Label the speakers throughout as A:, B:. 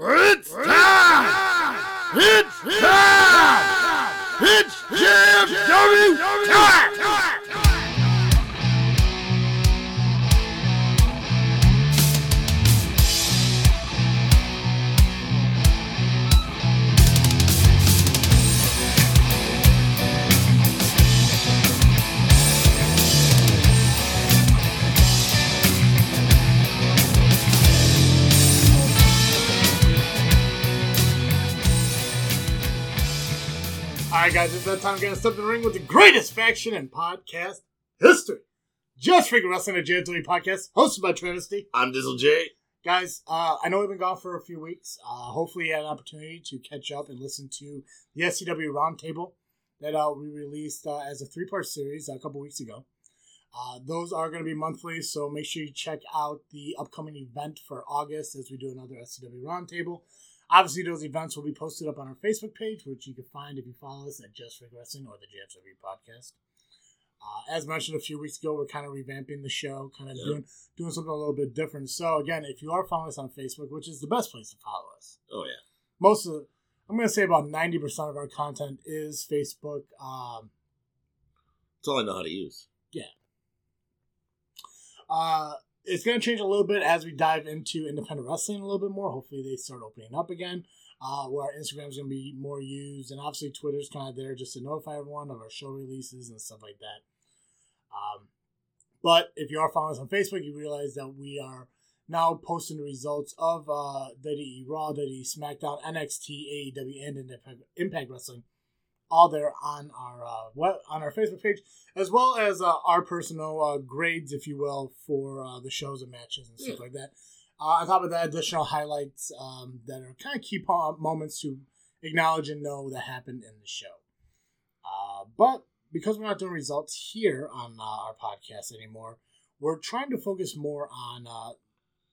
A: It's
B: that time. Gonna step in the ring with the greatest faction in podcast history. Just Freaking Wrestling, a JFW podcast hosted by Travesty.
C: I'm Dizzle J.
B: Guys, uh, I know we've been gone for a few weeks. Uh, hopefully, you had an opportunity to catch up and listen to the SCW Roundtable that uh, we released uh, as a three part series a couple weeks ago. Uh, those are going to be monthly, so make sure you check out the upcoming event for August as we do another SCW Roundtable. Obviously, those events will be posted up on our Facebook page, which you can find if you follow us at Just Freak Wrestling or the JFW Podcast. Uh, as mentioned a few weeks ago, we're kind of revamping the show, kind of
C: Yeah.
B: doing doing something a little bit different. So again, if you are following us on Facebook, which is the best place to follow us,
C: Oh yeah.
B: most of I'm going to say about ninety percent of our content is Facebook. Um,
C: That's all I know how to use. Yeah.
B: Uh, it's going to change a little bit as we dive into independent wrestling a little bit more. Hopefully, they start opening up again. Uh, where Instagram is going to be more used, and obviously Twitter's kind of there just to notify everyone of our show releases and stuff like that. Um, but if you are following us on Facebook, you realize that we are now posting the results of uh, WWE Raw, WWE SmackDown, NXT, AEW, and Impact Wrestling, all there on our uh, web, on our Facebook page as well as uh, our personal uh, grades, if you will, for uh, the shows and matches and stuff
C: Yeah.
B: like that. Uh, on top of that, additional highlights um, that are kind of key po- moments to acknowledge and know that happened in the show. Uh, but because we're not doing results here on uh, our podcast anymore, we're trying to focus more on uh,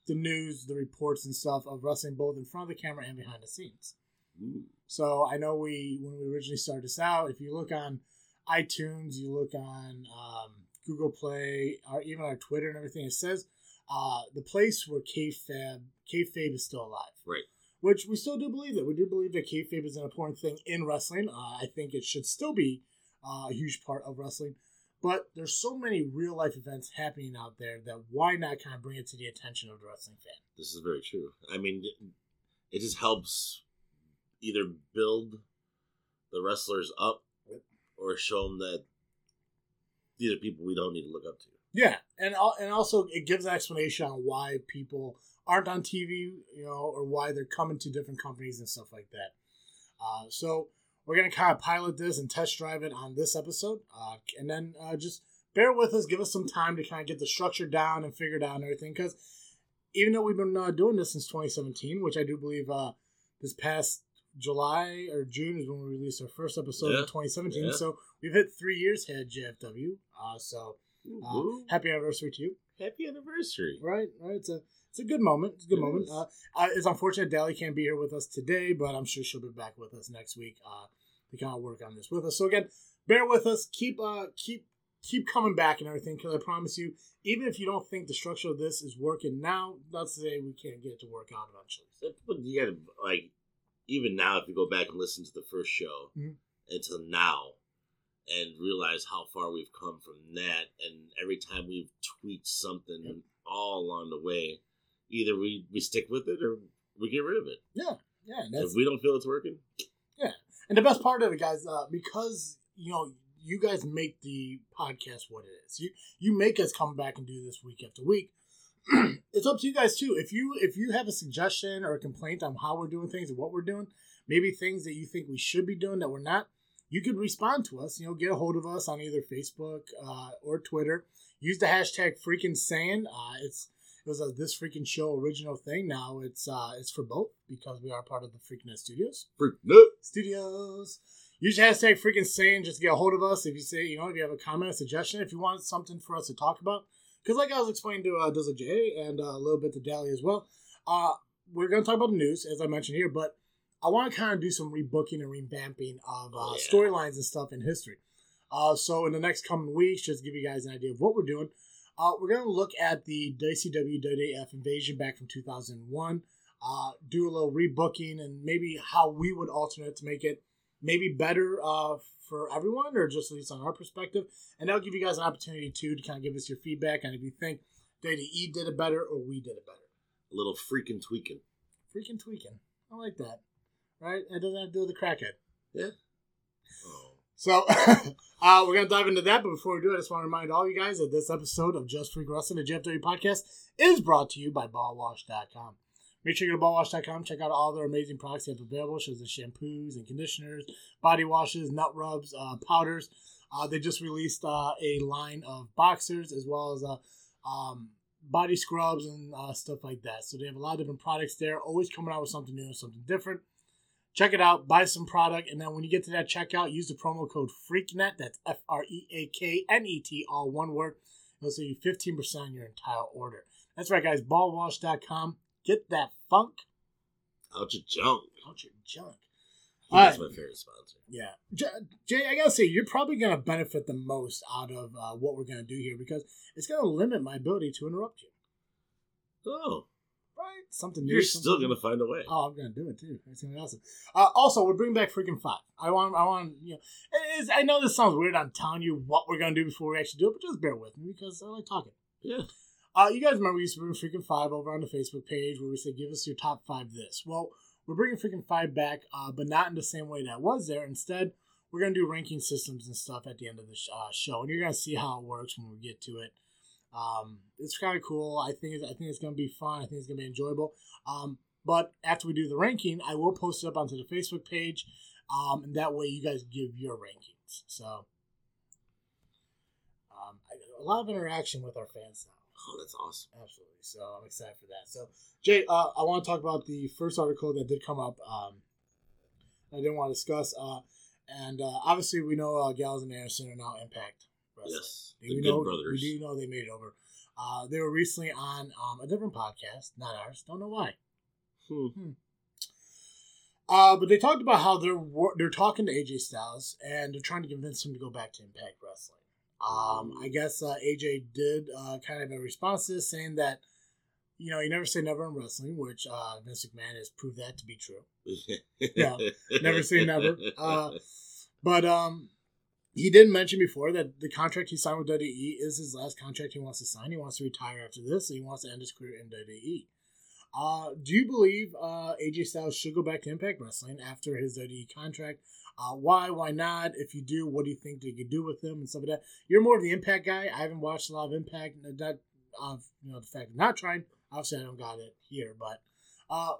B: the news, the reports, and stuff of wrestling both in front of the camera and behind the scenes.
C: Ooh.
B: So I know we when we originally started this out, if you look on iTunes, you look on um, Google Play, or even our Twitter and everything, it says uh, the place where kayfabe kayfabe is still alive.
C: Right.
B: Which we still do believe that. We do believe that kayfabe is an important thing in wrestling. Uh, I think it should still be uh, a huge part of wrestling. But there's so many real life events happening out there that why not kind of bring it to the attention of the wrestling fan?
C: This is very true. I mean, it- it just helps either build the wrestlers up or show them that these are people we don't need to look up to.
B: Yeah, and and also it gives an explanation on why people aren't on TV, you know, or why they're coming to different companies and stuff like that. Uh, so we're gonna kind of pilot this and test drive it on this episode, uh, and then uh, just bear with us, give us some time to kind of get the structure down and figure down everything. Because even though we've been uh, doing this since 2017, which I do believe uh, this past July or June is when we released our first episode
C: Yeah.
B: in 2017,
C: Yeah.
B: so we've hit three years here at JFW. Uh, so. Uh, happy anniversary to you.
C: Happy anniversary.
B: Right, right. It's a it's a good moment. It's a good
C: It
B: moment. Uh, uh, it's unfortunate Dally can't be here with us today, but I'm sure she'll be back with us next week uh, to kind of work on this with us. So again, bear with us. Keep uh keep keep coming back and everything because I promise you, even if you don't think the structure of this is working now, let's say we can't get it to work out eventually.
C: But you gotta, like, even now, if you go back and listen to the first show
B: Mhm.
C: until now and realize how far we've come from that, and every time we've tweaked something all along the way, either we, we stick with it or we get rid of it.
B: Yeah, yeah.
C: If we don't feel it's working, yeah.
B: And the best part of it, guys, uh, because you know you guys make the podcast what it is. You you make us come back and do this week after week. it's up to you guys too. If you if you have a suggestion or a complaint on how we're doing things and what we're doing, maybe things that you think we should be doing that we're not, you could respond to us. You know, get a hold of us on either Facebook uh, or Twitter. Use the hashtag freaking saying. Uh, it's it was a this freaking show original thing. Now it's uh, it's for both because we are part of the Freaking Studios.
C: freak no.
B: Studios. Use the hashtag freaking saying just to get a hold of us. If you say, you know, if you have a comment, a suggestion, if you want something for us to talk about. Because, like I was explaining to uh, Dizzle J and uh, a little bit to Dally as well, uh, we're going to talk about the news, as I mentioned here, but I want to kind of do some rebooking and revamping of uh,
C: yeah.
B: storylines and stuff in history. Uh, so, in the next coming weeks, just to give you guys an idea of what we're doing, uh, we're going to look at the WCW WWF invasion back from 2001. uh, do a little rebooking and maybe how we would alternate to make it maybe better uh, for everyone or just at least on our perspective. And that'll give you guys an opportunity too to kind of give us your feedback and if you think Data E did it better or we did it better.
C: A little freaking tweaking.
B: Freaking tweaking. I like that. Right? It doesn't have to do with the crackhead.
C: Yeah. Oh.
B: So uh, we're gonna dive into that, but before we do, I just want to remind all you guys that this episode of Just Freak Wrestling, the JFW podcast, is brought to you by BallWash.com. Make sure you go to BallWash.com, check out all their amazing products they have available, such as shampoos and conditioners, body washes, nut rubs, uh, powders. Uh, they just released uh, a line of boxers as well as uh, um, body scrubs and uh, stuff like that. So they have a lot of different products there, always coming out with something new and something different. Check it out, buy some product, and then when you get to that checkout, use the promo code FREAKNET. That's F R E A K N E T, all one word. It'll save you 15% on your entire order. That's right, guys. Ballwash.com. Get that funk
C: Out your junk.
B: out your junk.
C: That's my favorite sponsor.
B: Yeah, Jay, I gotta say, you're probably gonna benefit the most out of uh, what we're gonna do here because it's gonna limit my ability to interrupt you.
C: Oh,
B: Right? Something new.
C: you're
B: something
C: still gonna find a way.
B: Oh, I'm gonna do it too. It's gonna be awesome. Uh, also, we're bringing back freaking five. I want, I want, you know, it is, I know this sounds weird. I'm telling you what we're gonna do before we actually do it, but just bear with me because I like talking.
C: Yeah.
B: Uh, you guys remember we used to bring freaking five over on the Facebook page where we said, "Give us your top five this." Well, we're bringing freaking five back, uh, but not in the same way that was there. Instead, we're gonna do ranking systems and stuff at the end of the sh- uh, show, and you're gonna see how it works when we get to it. Um, it's kind of cool. I think it's, I think it's gonna be fun. I think it's gonna be enjoyable. Um, but after we do the ranking, I will post it up onto the Facebook page, um, and that way you guys give your rankings. So, um, a lot of interaction with our fans now.
C: Oh, that's awesome.
B: Absolutely. So I'm excited for that. So Jay, uh, I want to talk about the first article that did come up. Um, I didn't want to discuss. Uh, and uh, obviously, we know uh, Gallows and Anderson are now Impact Wrestling.
C: Yes,
B: we
C: the
B: know,
C: Good Brothers.
B: We do know they made it over. Uh, they were recently on um, a different podcast, not ours. Don't know why.
C: Hmm.
B: Uh, but they talked about how they're they're talking to AJ Styles and they're trying to convince him to go back to Impact Wrestling. Um, I guess uh, AJ did uh, kind of a response to this, saying that you know you never say never in wrestling, which uh, Vince McMahon has proved that to be true. Yeah, never say never. Uh, But um, he did mention before that the contract he signed with WWE is his last contract he wants to sign. He wants to retire after this, and he wants to end his career in WWE. Uh, do you believe uh, AJ Styles should go back to Impact Wrestling after his WWE contract? Uh, why? Why not? If you do, what do you think they could do with him and stuff like that? You're more of the Impact guy. I haven't watched a lot of Impact. That of you know the fact of not trying. Obviously, I don't got it here, but uh,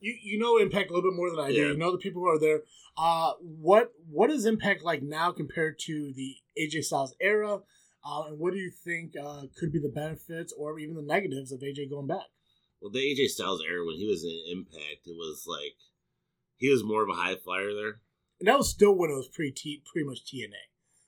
B: you you know Impact a little bit more than I do.
C: Yeah.
B: You know the people who are there. Uh, what what is Impact like now compared to the AJ Styles era? Uh, and what do you think uh, could be the benefits or even the negatives of AJ going back?
C: Well, the AJ Styles era when he was in Impact, it was like he was more of a high flyer there.
B: And that was still when it was pretty T, pretty much TNA.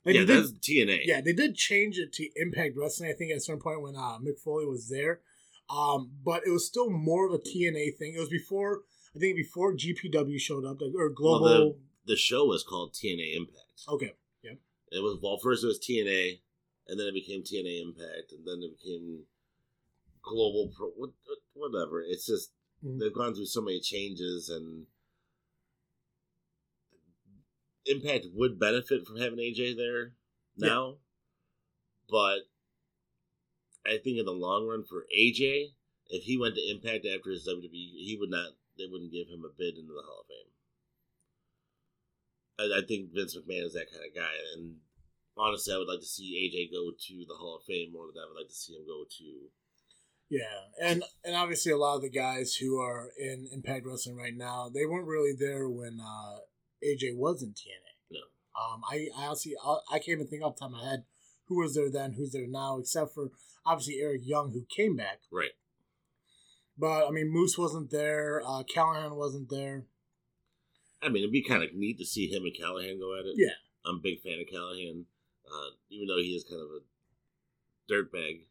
B: Like,
C: yeah, that's TNA.
B: yeah, they did change it to Impact Wrestling. I think at some point when uh, Mick Foley was there, um, but it was still more of a TNA thing. It was before I think before GFW showed up like, or
C: Well,
B: Global.
C: the show was called TNA Impact.
B: okay, Yeah.
C: It was well, first it was TNA, and then it became TNA Impact, and then it became Global Pro. What, what- whatever. It's just
B: Mhm.
C: they've gone through so many changes, and Impact would benefit from having AJ there now, but I think in the long run for AJ, if he went to Impact after his WWE, he would not. They wouldn't give him a bid into the Hall of Fame. I, I think Vince McMahon is that kind of guy, and honestly, I would like to see AJ go to the Hall of Fame more than I would like to see him go to.
B: Yeah, and and obviously a lot of the guys who are in Impact Wrestling right now, they weren't really there when uh, AJ was in TNA.
C: No.
B: Um, I, I honestly I, I can't even think off the top of my head who was there then, who's there now, except for obviously Eric Young who came back.
C: Right.
B: But I mean, Moose wasn't there. Uh, Callihan wasn't there.
C: I mean, it'd be kind of neat to see him and Callihan go at it.
B: Yeah.
C: I'm a big fan of Callihan, uh, even though he is kind of a dirtbag,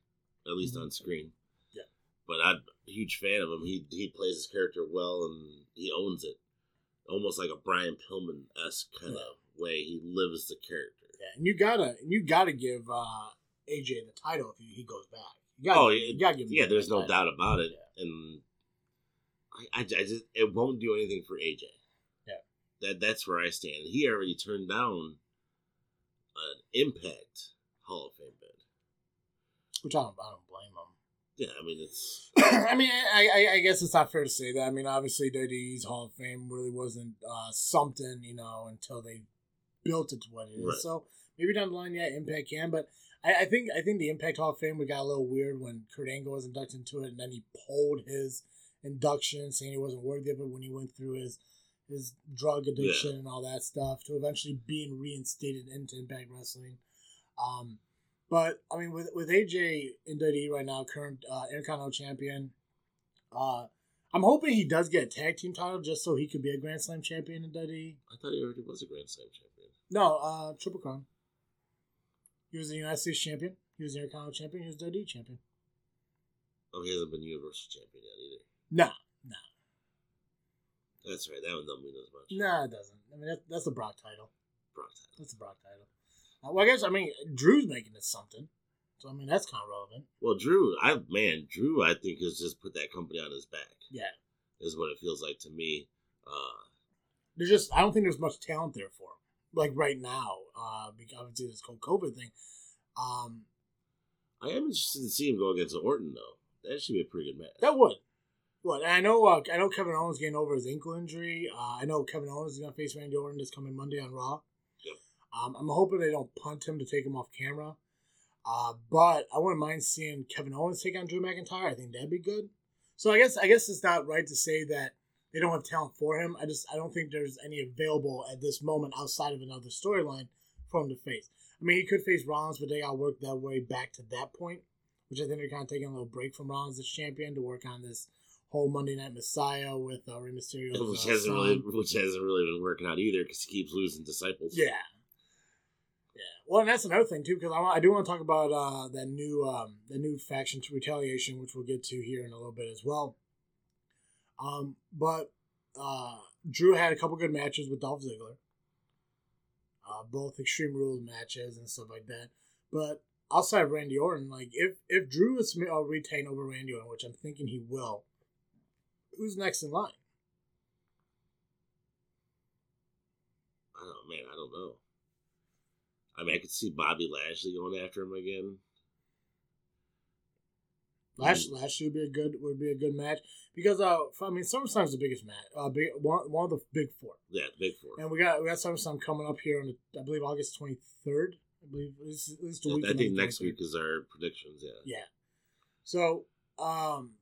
C: at least
B: Mhm.
C: on screen.
B: Yeah.
C: But I'm a huge fan of him. He he plays his character well, and he owns it, almost like a Brian Pillman esque kind of way. He lives the character.
B: Yeah, and you gotta and you gotta give uh, AJ the title if he, he goes back. You gotta,
C: Oh,
B: you gotta give
C: Yeah,
B: the
C: there's no
B: title.
C: doubt about it. And I, I, just it won't do anything for AJ.
B: Yeah.
C: That that's where I stand. He already turned down an Impact Hall of Fame bid.
B: which I don't, I don't him.
C: Yeah, I mean it's
B: I mean, I, I, I guess it's not fair to say that. I mean, obviously, WWE's Hall of Fame really wasn't uh, something, you know, until they built it to what it is.
C: Right.
B: So maybe down the line, yeah, Impact can. But I, I think I think the Impact Hall of Fame we got a little weird when Kurt Angle was inducted into it, and then he pulled his induction, saying he wasn't worthy of it when he went through his his drug addiction and all that stuff, to eventually being reinstated into Impact Wrestling. Um, but I mean, with with AJ in WWE right now, current uh, Intercontinental Champion, uh, I'm hoping he does get a tag team title just so he could be a Grand Slam champion in WWE.
C: I thought he already was a Grand Slam champion.
B: No, uh, Triple Crown. He was the United States champion. He was the Intercontinental champion. He was WWE champion.
C: Oh, he hasn't been Universal champion yet either.
B: No,
C: That's right. That one don't mean as much.
B: no, it doesn't. I mean, that, that's a Brock title.
C: Brock title.
B: That's a Brock title. Well, I guess I mean Drew's making it something, so I mean that's kind of relevant.
C: Well, Drew, I man, Drew, I think has just put that company on his back.
B: Yeah,
C: Is what it feels like to me. Uh,
B: there's just I don't think there's much talent there for him. Like right now, uh, because obviously this whole COVID thing. Um,
C: I am interested to see him go against Orton though. That should be a pretty good match.
B: That would. What I know, uh, I know Kevin Owens getting over his ankle injury. Uh, I know Kevin Owens is going to face Randy Orton this coming Monday on Raw. Um, I'm hoping they don't punt him to take him off camera. Uh, but I wouldn't mind seeing Kevin Owens take on Drew McIntyre. I think that'd be good. So I guess I guess it's not right to say that they don't have talent for him. I just I don't think there's any available at this moment outside of another storyline for him to face. I mean, he could face Rollins, but they got to work that way back to that point, which I think they're kind of taking a little break from Rollins as champion to work on this whole Monday Night Messiah with uh, Rey Mysterio's
C: which
B: uh,
C: hasn't
B: son.
C: really, which hasn't really been working out either because he keeps losing disciples.
B: Yeah. Yeah. Well, and that's another thing too, because I, I do want to talk about uh, that new um, the new faction to retaliation, which we'll get to here in a little bit as well. Um, but uh, Drew had a couple good matches with Dolph Ziggler, uh, both Extreme Rules matches and stuff like that. But outside of Randy Orton, like if if Drew is uh, retain over Randy Orton, which I'm thinking he will, who's next in line?
C: I don't, man, I don't know. I mean, I could see Bobby Lashley going after him again.
B: Lash Lashley would be a good would be a good match because uh I mean SummerSlam's the biggest match uh big, one one of the big four
C: Yeah, the big four.
B: and we got we got SummerSlam coming up here on the, I believe August twenty third I believe this is, the week
C: I think next
B: 23rd.
C: week is our predictions. Yeah.
B: yeah so um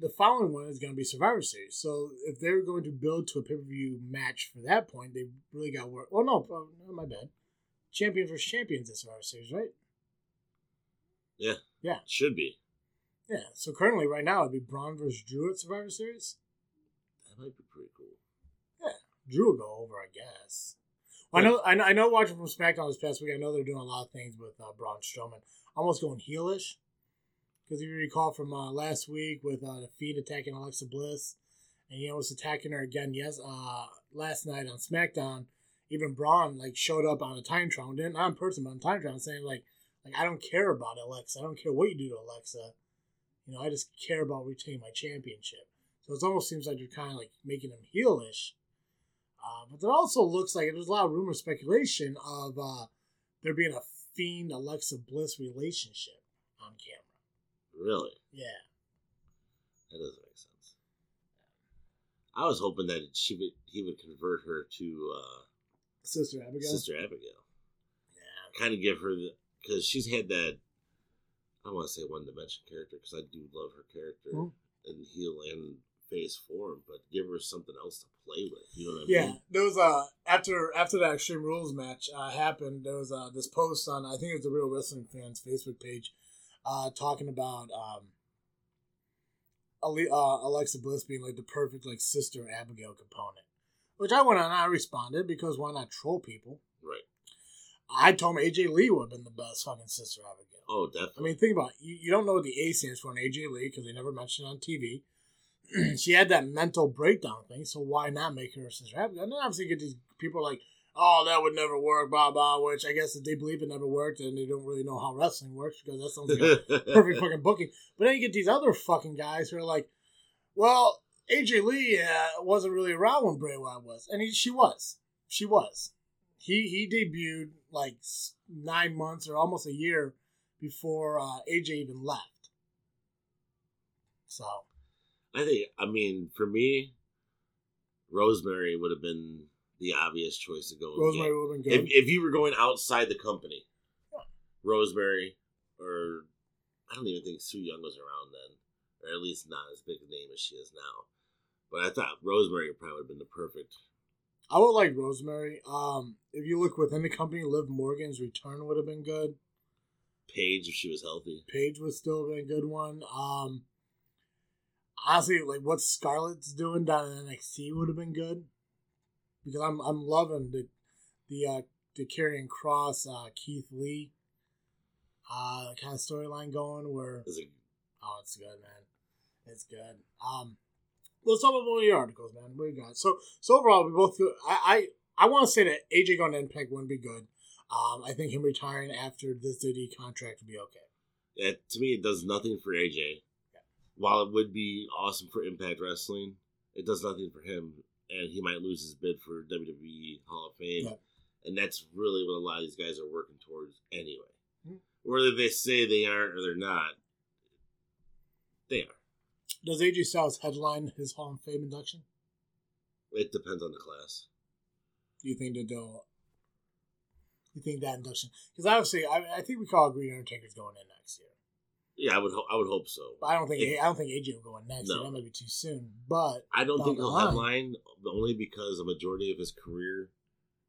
B: the following one is going to be Survivor Series so if they're going to build to a pay per view match for that point they really got work oh no oh, no my bad champions versus champions at Survivor Series right
C: Yeah.
B: Yeah.
C: Should be.
B: yeah so currently right now it'd be Braun versus Drew at Survivor Series.
C: That might be pretty cool.
B: Yeah, Drew will go over, I guess. Well, I know, I know, I know. Watching from SmackDown this past week, I know they're doing a lot of things with uh, Braun Strowman, almost going heelish. Because if you recall from uh, last week with uh, the Fiend attacking Alexa Bliss, and he was attacking her again. Yes, uh, last night on SmackDown, even Braun like showed up on a time trial, didn't not in person, but on time trial, saying like, like I don't care about Alexa. I don't care what you do to Alexa. You know, I just care about retaining my championship. So it almost seems like you're kind of like making him heelish. Uh, but there also looks like there's a lot of rumor speculation of uh, there being a fiend Alexa Bliss relationship on camera.
C: Really?
B: Yeah,
C: That doesn't make sense. I was hoping that she would he would convert her to uh,
B: Sister Abigail.
C: Sister Abigail.
B: Yeah,
C: Kind of give her the because she's had that. I don't want to say one dimension character because I do love her character
B: Mhm.
C: in heel and phase form, but give her something else to play with. You know what I
B: yeah.
C: mean?
B: There was uh after after that Extreme Rules match uh, happened. There was uh, this post on I think it was the Real Wrestling Fans Facebook page, uh, talking about um, Ale- uh, Alexa Bliss being like the perfect like Sister Abigail component. Which I went on, I responded because why not troll people?
C: Right.
B: I told him AJ Lee would have been the best fucking Sister Abigail.
C: Oh, definitely.
B: I mean, think about it. You, you don't know what the A stands for in AJ Lee because they never mentioned it on TV. she had that mental breakdown thing, so why not make her a Sister Abigail? And then obviously you get these people like, oh, that would never work, blah, blah, which I guess if they believe it never worked and they don't really know how wrestling works because that sounds like a perfect fucking booking. But then you get these other fucking guys who are like, well, AJ Lee uh, wasn't really around when Bray Wyatt was, and he, she was. She was. He he debuted like nine months or almost a year before uh, AJ even left. So
C: I think, I mean, for me, Rosemary would have been the obvious choice to go.
B: Rosemary would have been good.
C: if you were going outside the company, Rosemary, or I don't even think Su Yung was around then, or at least not as big a name as she is now. But I thought Rosemary would probably would have been the perfect.
B: I would like Rosemary. Um, if you look within the company, Liv Morgan's return would have been good.
C: Paige if she was healthy.
B: Paige would still have been a good one. Um, honestly, like what Scarlett's doing down in NXT would have been good because I'm I'm loving the the uh, the Karrion Kross uh, Keith Lee uh kind of storyline going where
C: Is it
B: oh it's good man, it's good. Um, let's talk about one of your articles, man. What you got? So so overall, we both I I, I want to say that AJ going to Impact wouldn't be good. Um, I think him retiring after this WWE contract would be okay.
C: Yeah, to me, it does nothing for AJ. Yeah. While it would be awesome for Impact Wrestling, it does nothing for him, and he might lose his bid for WWE Hall of Fame.
B: Yeah.
C: And that's really what a lot of these guys are working towards anyway.
B: Mhm.
C: Whether they say they aren't or they're not, they are.
B: Does AJ Styles headline his Hall of Fame induction?
C: It depends on the class.
B: Do you think that they'll? You think that induction? Because obviously, I, I think we call all agree Undertaker's going in next year.
C: Yeah, I would. Ho- I would hope so.
B: But I don't think
C: If-
B: I don't think AJ will go in next
C: No.
B: year. That might be too soon. But
C: I don't think he'll
B: line-
C: headline only because a majority of his career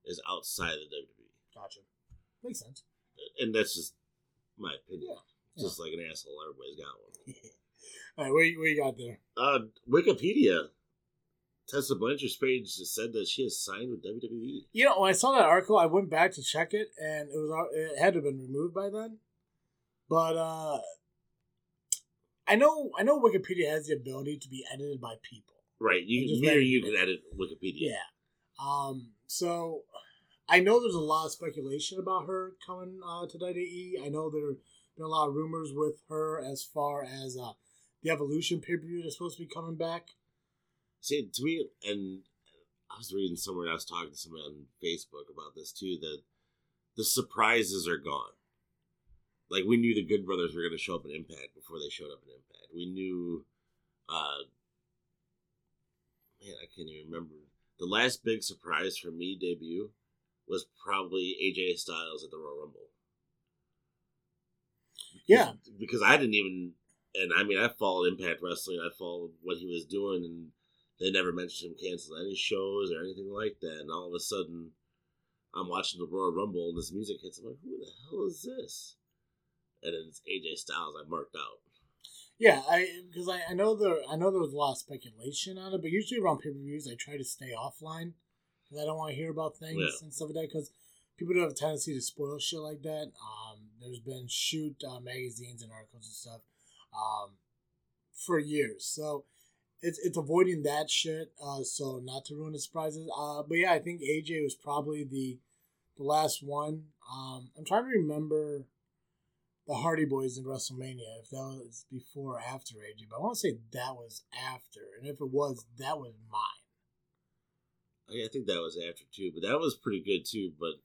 C: is outside of the WWE,
B: gotcha, makes sense.
C: and that's just my opinion.
B: Yeah.
C: Just like an asshole, everybody's got one.
B: All right, what, you- what you got there?
C: Uh, Wikipedia. Tessa Blanchard's page just said that she has signed with. WWE.
B: You know, when I saw that article, I went back to check it, and it was it had to have been removed by then. But uh I know I know Wikipedia has the ability to be edited by people.
C: Right, you, me or you can edit Wikipedia.
B: Yeah. Um. So I know there's a lot of speculation about her coming uh, to WWE. I know there have been a lot of rumors with her as far as uh, the Evolution pay per view that's supposed to be coming back.
C: See, to me, and I was reading somewhere, I was talking to someone on Facebook about this too, that the surprises are gone. Like, we knew the Good Brothers were going to show up in Impact before they showed up in Impact. We knew, uh, man, I can't even remember. The last big surprise for me debut was probably AJ Styles at the Royal Rumble.
B: Yeah.
C: Because I didn't even, and I mean, I followed Impact Wrestling, I followed what he was doing, and they never mentioned him canceling any shows or anything like that. And all of a sudden, I'm watching the Royal Rumble and this music hits. I'm like, who the hell is this? And then it's AJ Styles. I marked out.
B: Yeah, I because I, I know there I know there was a lot of speculation on it, but usually around pay per views I try to stay offline because I don't want to hear about things
C: Yeah.
B: and stuff like that because people do have a tendency to spoil shit like that. Um, there's been shoot uh, magazines and articles and stuff um, for years, so it's it's avoiding that shit. Uh, so not to ruin the surprises. Uh, but yeah, I think AJ was probably the the last one. Um, I'm trying to remember the Hardy Boys in WrestleMania, if that was before or after AJ, but I want to say that was after, and if it was, that was mine.
C: I I think that was after too, but that was pretty good too. But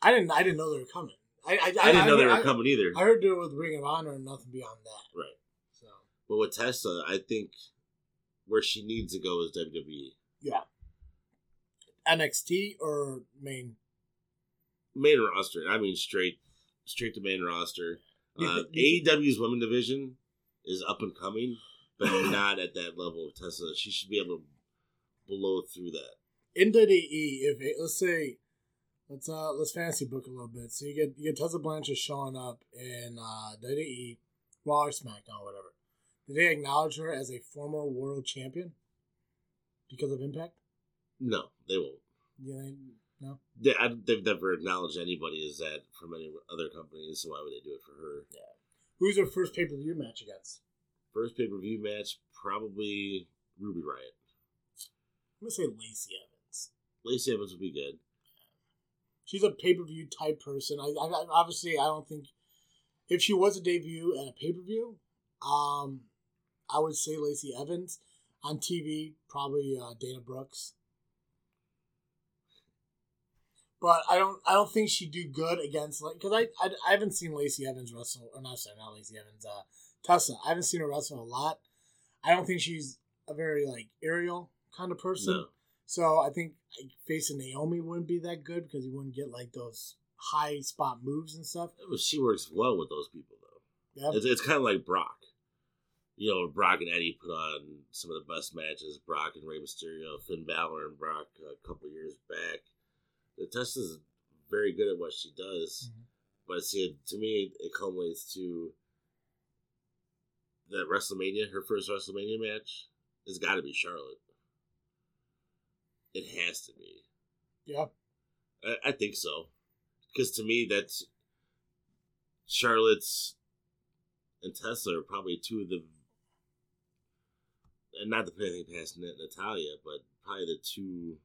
B: I didn't, I didn't know they were coming. I, I,
C: I didn't know they were coming either.
B: I heard do were with Ring of Honor and nothing beyond that.
C: Right.
B: So
C: But with Tessa, I think where she needs to go is. WWE.
B: yeah, NXT or main.
C: Main roster. I mean, straight, straight to main roster. Uh, AEW's women division is up and coming, but not at that level of Tessa. She should be able to blow through that.
B: in WWE, if it, let's say, let's uh let's fantasy book a little bit. So you get you get Tessa Blanchard showing up in uh WWE, Raw or SmackDown, whatever. Did they acknowledge her as a former world champion because of Impact?
C: No, they won't.
B: Yeah, know, no.
C: They, I, they've never acknowledged anybody as that from any other companies, so why would they do it for her? Yeah.
B: Who's her first pay per view match against?
C: First pay per view match, probably Ruby Riot.
B: I'm gonna say Lacey Evans.
C: Lacey Evans would be good.
B: She's a pay per view type person. I, I obviously I don't think if she was a debut at a pay per view, um, I would say Lacey Evans. On TV, probably uh, Dana Brooks. But I don't. I don't think she'd do good against like because I, I I haven't seen Lacey Evans wrestle or not sorry not Lacey Evans uh Tessa. I haven't seen her wrestle a lot. I don't think she's a very like aerial kind of person.
C: No.
B: So I think facing Naomi wouldn't be that good because you wouldn't get like those high spot moves and stuff.
C: Well, She works well with those people though.
B: Yeah.
C: It's, it's kind of like Brock. You know, Brock and Eddie put on some of the best matches. Brock and Rey Mysterio, Finn Balor and Brock a couple years back. The test is very good at what she does,
B: Mhm.
C: but see, to me, it culminates to that WrestleMania, her first WrestleMania match, has got to be Charlotte. It has to be.
B: Yeah.
C: I, I think so, because to me, that's Charlotte's and Tessa are probably two of the, and not to put anything past Natalya, but probably the two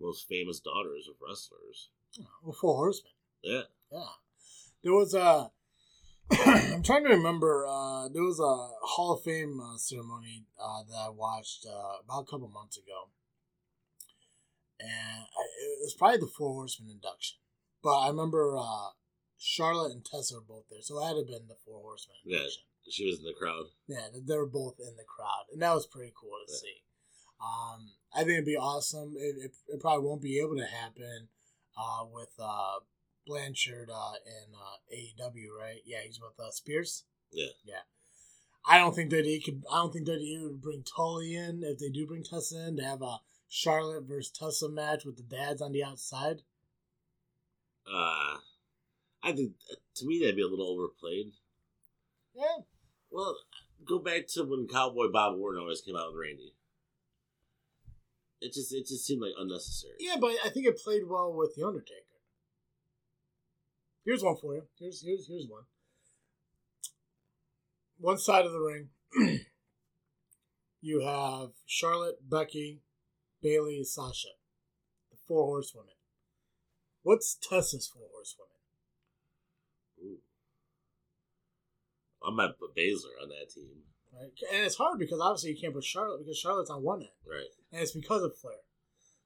C: most famous daughters of wrestlers.
B: Well, Four Horsemen.
C: Yeah,
B: Yeah. There was a. I'm trying to remember. Uh, there was a Hall of Fame uh, ceremony uh, that I watched uh, about a couple months ago, and I, it was probably the Four Horsemen induction. But I remember uh, Charlotte and Tessa were both there, so it had to have been the Four Horsemen
C: Yeah. she was in the crowd.
B: Yeah, they- they were both in the crowd, and that was pretty cool to
C: Yeah.
B: see. Um, I think it'd be awesome. It, it, it probably won't be able to happen uh, with uh, Blanchard uh, in uh, AEW, right? Yeah, he's with uh, Spears.
C: Yeah.
B: yeah. I don't think that he could. I don't think that he would bring Tully in if they do bring Tessa in to have a Charlotte versus Tessa match with the dads on the outside.
C: Uh, I think to me that'd be a little overplayed.
B: Yeah,
C: Well, go back to when Cowboy Bob Orton always came out with Randy. It just it just seemed like unnecessary.
B: yeah, but I think it played well with the Undertaker. Here's one for you. Here's here's here's one. One side of the ring, you have Charlotte, Becky, Bayley, Sasha, the four horsewomen. What's Tessa's four horsewomen?
C: Ooh. I might put Baszler on that team.
B: Right? And it's hard because obviously you can't put Charlotte because Charlotte's on one end,
C: Right.
B: and it's because of Flair.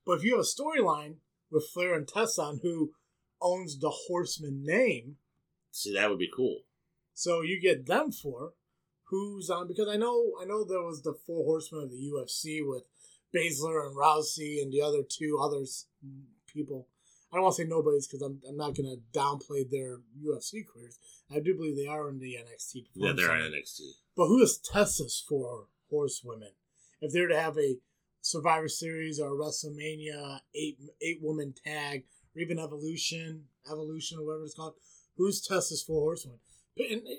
B: But if you have a storyline with Flair and Tessa on who owns the Horseman name,
C: See, that would be cool.
B: So you get them four. Who's on? Because I know, I know there was the four horsemen of the UFC with Baszler and Rousey and the other two others people. I don't want to say nobody's because I'm, I'm not going to downplay their UFC careers. I do believe they are in the NXT.
C: Yeah, they're
B: Center.
C: NXT.
B: But who is Tessa's four horsewomen? If they're to have a Survivor Series or a WrestleMania eight eight woman tag or even Evolution, Evolution or whatever it's called, who's Tessa's four horsewomen? And, uh,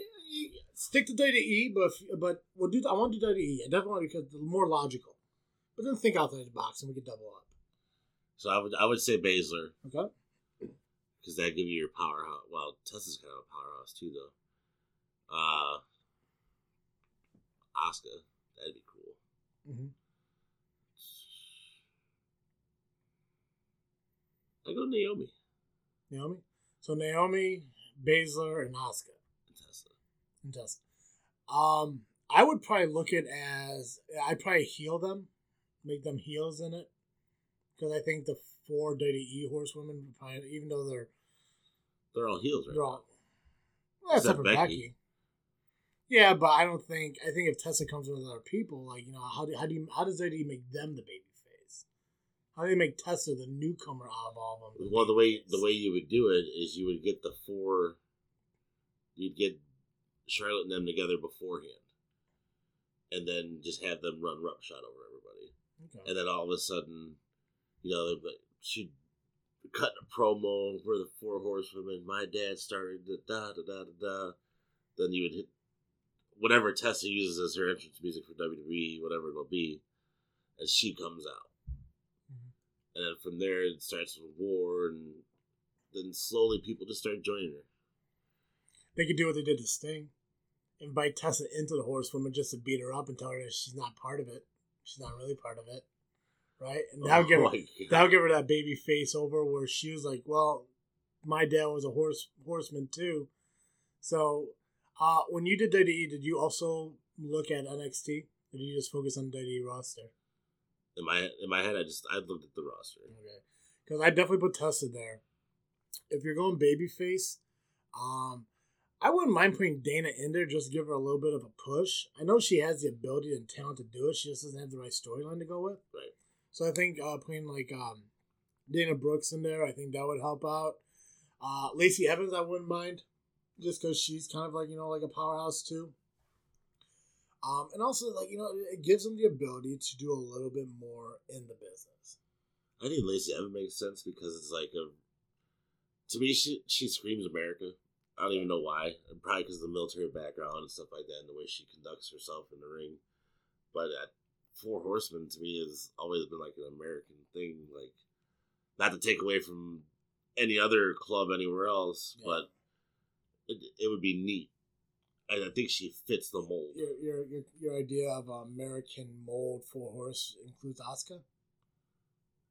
B: stick to WWE, but if, but we'll do. I want to do WWE. I definitely want because it's more logical. But then think outside the box and we could double up.
C: So I would I would say Baszler
B: Okay.
C: because that give you your powerhouse. Well, Tessa's kind of a powerhouse too, though. Uh, Asuka, that'd be cool.
B: Mm-hmm.
C: I go Naomi
B: Naomi. So Naomi, Baszler, and Asuka.
C: and Tessa.
B: and Tessa. Um, I would probably look at as I'd probably heel them, make them heels in it, because I think the four WWE horsewomen, probably, even though they're
C: They're all heels right
B: they're all well, except for Becky.
C: Becky.
B: Yeah, but I don't think I think if Tessa comes with other people, like you know, how do how do you, how does WWE make them the baby face? How do they make Tessa the newcomer out of all of them?
C: Well, the way the way you would do it is you would get the four. You'd get Charlotte and them together beforehand, and then just have them run roughshod over.
B: Okay.
C: and then all of a sudden, you know, she cut a promo for the four horsewomen. My dad started da da da da da. da. Then you would hit whatever Tessa uses as her entrance music for WWE, whatever it'll be, and she comes out,
B: Mhm.
C: and then from there it starts a war, and then slowly people just start joining her.
B: They could do what they did to Sting. Invite Tessa into the horsewoman just to beat her up and tell her that she's not part of it. She's not really part of it. Right? And that would give
C: Oh
B: her that would give her that baby face over where she was like, Well, my dad was a horse horseman too. So uh when you did WWE, did you also look at NXT Or do you just focus on WWE roster?
C: In my in my head, I just I looked at the roster.
B: Okay. Because I definitely put Tessa there. If you're going babyface, um, I wouldn't mind putting Dana in there just give her a little bit of a push. I know she has the ability and talent to do it. She just doesn't have the right storyline to go with.
C: Right.
B: So I think uh, putting like um, Dana Brooks in there, I think that would help out. Uh, Lacey Evans, I wouldn't mind, just because she's kind of like you know like a powerhouse too. Um, and also like you know it gives them the ability to do a little bit more in the business.
C: I think Lacey Evans makes sense because it's like a. To me, she she screams America. I don't even know why. Probably because of the military background and stuff like that, and the way she conducts herself in the ring. But at Four Horsemen to me has always been like an American thing. Like, not to take away from any other club anywhere else,
B: Yeah.
C: but it, it would be neat. And I think she fits the mold.
B: Your your your, your idea of uh, American mold for horse includes Asuka.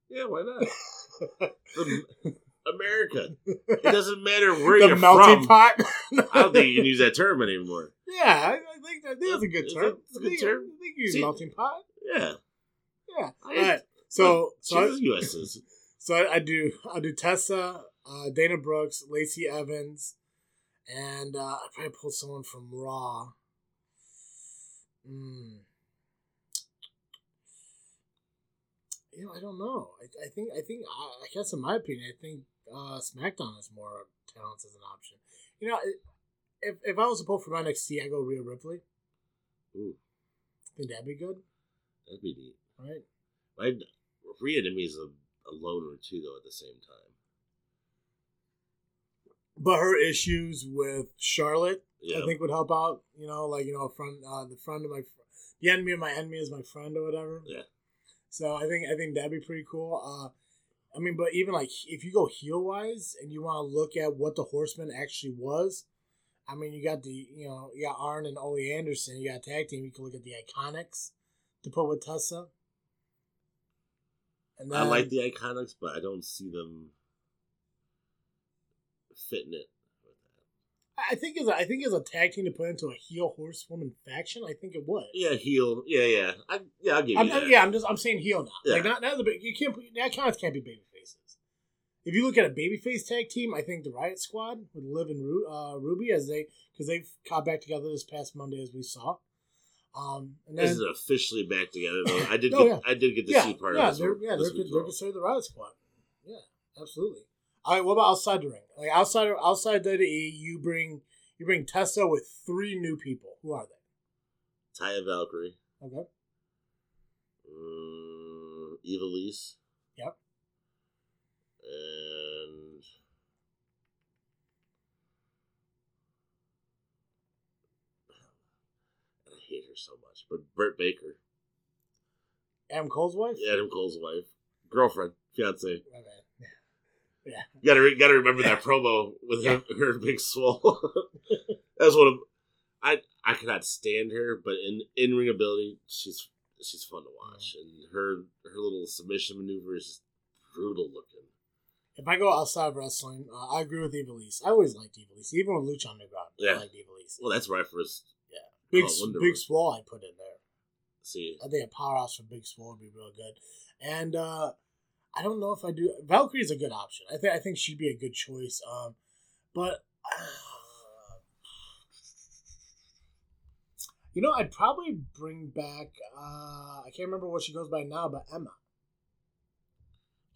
C: Yeah, why not? The- America. It doesn't matter where
B: the
C: you're
B: melting
C: from.
B: pot.
C: I don't think you can use that term anymore.
B: Yeah, I, I think that that's a good
C: a-
B: term.
C: it's a
B: I
C: good
B: think-
C: term.
B: I think you use
C: See-
B: melting pot.
C: Yeah.
B: Yeah. All right. So so
C: she's
B: I,
C: a U.S. citizen.
B: so I, I do I do Tessa, uh, Dana Brooks, Lacey Evans, and uh, I probably pull someone from Raw. Mm. You know, I don't know. I, I think I think I, I guess in my opinion, I think uh, SmackDown is more talents as an option. You know, if if I was to pull for NXT, I go Rhea Ripley.
C: Ooh,
B: think that'd be good,
C: that'd be neat.
B: right?
C: I, Rhea to me is a, a loner too, though. At the same time,
B: But her issues with Charlotte,
C: yeah,
B: I think would help out. You know, like you know, a friend, uh, the friend of my, the enemy of my enemy is my friend or whatever.
C: Yeah.
B: So I think I think that'd be pretty cool. Uh, I mean, but even like if you go heel wise and you want to look at what the Horseman actually was, I mean, you got the you know you got Arn and Ole Anderson. You got a tag team. You can look at the Iconics to put with Tessa. And
C: I like the Iconics, but I don't see them fitting it.
B: I think as a, I think as a tag team to put into a heel horsewoman faction, I think it would.
C: Yeah, heel. Yeah, yeah. I, yeah, I'll give you
B: I'm,
C: that.
B: Yeah, I'm just I'm saying heel now.
C: Yeah.
B: Like not not the big. You can't put that counts can't be baby faces. If you look at a babyface tag team, I think the Riot Squad with Liv and Ru, uh, Ruby as they because they've got back together this past Monday as we saw. Um, and then,
C: This is officially back together, though. I did.
B: Oh,
C: get,
B: yeah.
C: I did get to
B: yeah,
C: see part
B: yeah,
C: of this.
B: they're,
C: one-
B: yeah, they're, they're
C: Raw.
B: considered the Riot Squad. Yeah, absolutely. All right, what about outside the ring? Like outside outside WWE, you bring you bring Tessa with three new people. Who are they?
C: Taya Valkyrie,
B: Okay.
C: um, Ivelisse.
B: Yep.
C: And I hate her so much, but Britt Baker,
B: Adam Cole's wife.
C: Adam Cole's wife, girlfriend, fiance.
B: Bad. Yeah.
C: You gotta re- gotta remember that promo with her, her big swole. That's one of I I cannot stand her, but in in ring ability, she's she's fun to watch, and her her little submission maneuver is brutal looking.
B: If I go outside of wrestling, uh, I agree with Ivelisse. I always liked Ivelisse, even with Lucha Underground.
C: Yeah.
B: I liked Ivelisse.
C: Well, that's where I first
B: Big,
C: Oh,
B: big. Swole I put in there.
C: see.
B: I think a powerhouse for Big Swole would be real good. And uh, I don't know if I do. Valkyrie's a good option. I think I think she'd be a good choice. Um, but uh, you know, I'd probably bring back. Uh, I can't remember what she goes by now, but Emma.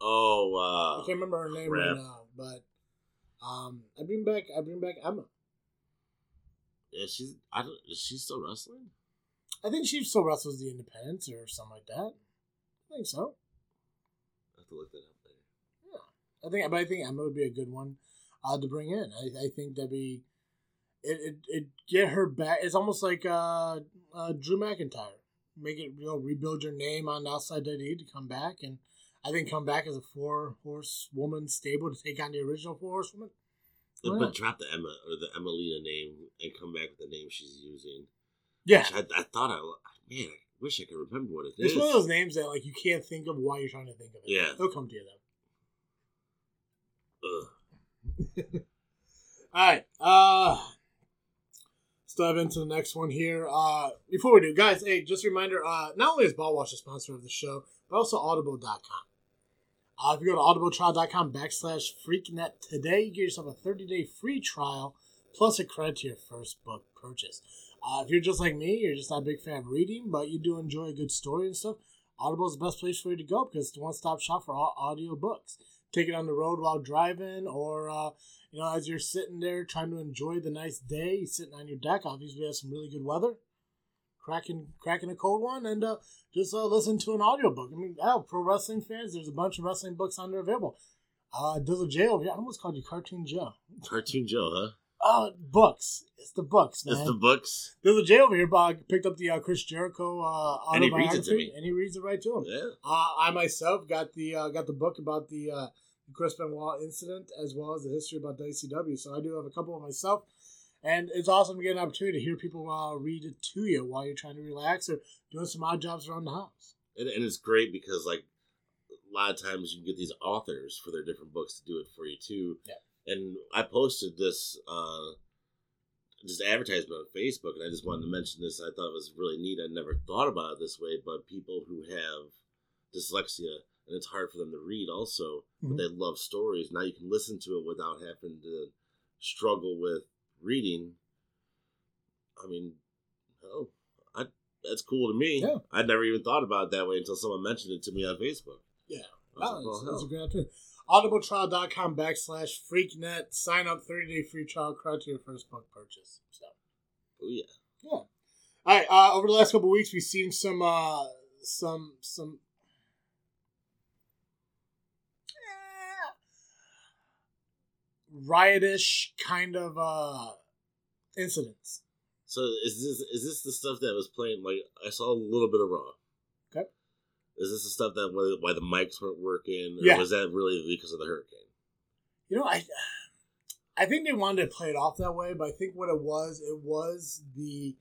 C: Oh,
B: I
C: uh,
B: can't remember her name right now, but um, I bring back. I bring back Emma.
C: yeah, she's. I don't. Is she still wrestling?
B: I think she still wrestles the Independence or something like that. I think so.
C: To look that up later.
B: I think, but I think Emma would be a good one uh, to bring in. I, I think that'd be it, it. It get her back. It's almost like uh, uh, Drew McIntyre. Make it you know rebuild your name on outside WWE to come back, and I think come back as a four horse woman stable to take on the original four horse woman.
C: Yeah, but drop the Emma or the Emmalina name and come back with the name she's using.
B: Yeah,
C: I, I thought I man, I wish I could remember what it
B: it's
C: is.
B: one of those names that like you can't think of why you're trying to think of it.
C: Yeah.
B: it'll come to you though.
C: Ugh.
B: All right. Uh, let's dive into the next one here. Uh, before we do, guys, hey, just a reminder: uh, not only is Ball Wash a sponsor of the show, but also Audible.com. Uh, if you go to audibletrial.com backslash freaknet today, you get yourself a 30 day free trial plus a credit to your first book purchase. Uh, if you're just like me, you're just not a big fan of reading, but you do enjoy a good story and stuff, Audible is the best place for you to go because it's one stop shop for all audio books. Take it on the road while driving, or uh, you know, as you're sitting there trying to enjoy the nice day, sitting on your deck. Obviously, we have some really good weather. Cracking, cracking a cold one, and uh, just uh, listen to an audiobook. I mean, hell, pro wrestling fans, there's a bunch of wrestling books on there available. Uh, Dizzle J over here, I almost called you Cartoon Joe.
C: Cartoon Joe, huh?
B: Uh, books. It's the books, man.
C: It's the books.
B: There's a Jay over here, but picked up the uh, Chris Jericho uh,
C: And he reads it to me.
B: and he reads it right to him.
C: Yeah.
B: Uh, I myself got the uh, got the book about the uh, Chris Benoit incident as well as the history about the WCW. So I do have a couple of myself, and it's awesome to get an opportunity to hear people uh, read it to you while you're trying to relax or doing some odd jobs around the house.
C: And, and it's great because like a lot of times you can get these authors for their different books to do it for you too.
B: Yeah.
C: And I posted this uh this advertisement on Facebook and I just wanted to mention this. I thought it was really neat. I never thought about it this way, but people who have dyslexia and it's hard for them to read also,
B: Mhm.
C: but they love stories. Now you can listen to it without having to struggle with reading. I mean, oh, I that's cool to me.
B: Yeah.
C: I'd never even thought about it that way until someone mentioned it to me on Facebook.
B: Yeah.
C: I
B: Oh,
C: like,
B: that's,
C: well,
B: that's a great opportunity. Audibletrial.com backslash freaknet. Sign up 30 day free trial credit to your first book purchase. So.
C: Oh, yeah.
B: Yeah. All right. Uh, over the last couple of weeks, we've seen some, uh, some, some. eh, Riotous kind of uh, incidents.
C: So is this is this the stuff that was playing? Like I saw a little bit of Raw. Is this the stuff that why, why the mics weren't working? Or
B: Yeah.
C: Was that really because of the hurricane?
B: You know, I, I think they wanted to play it off that way, but I think what it was, it was the,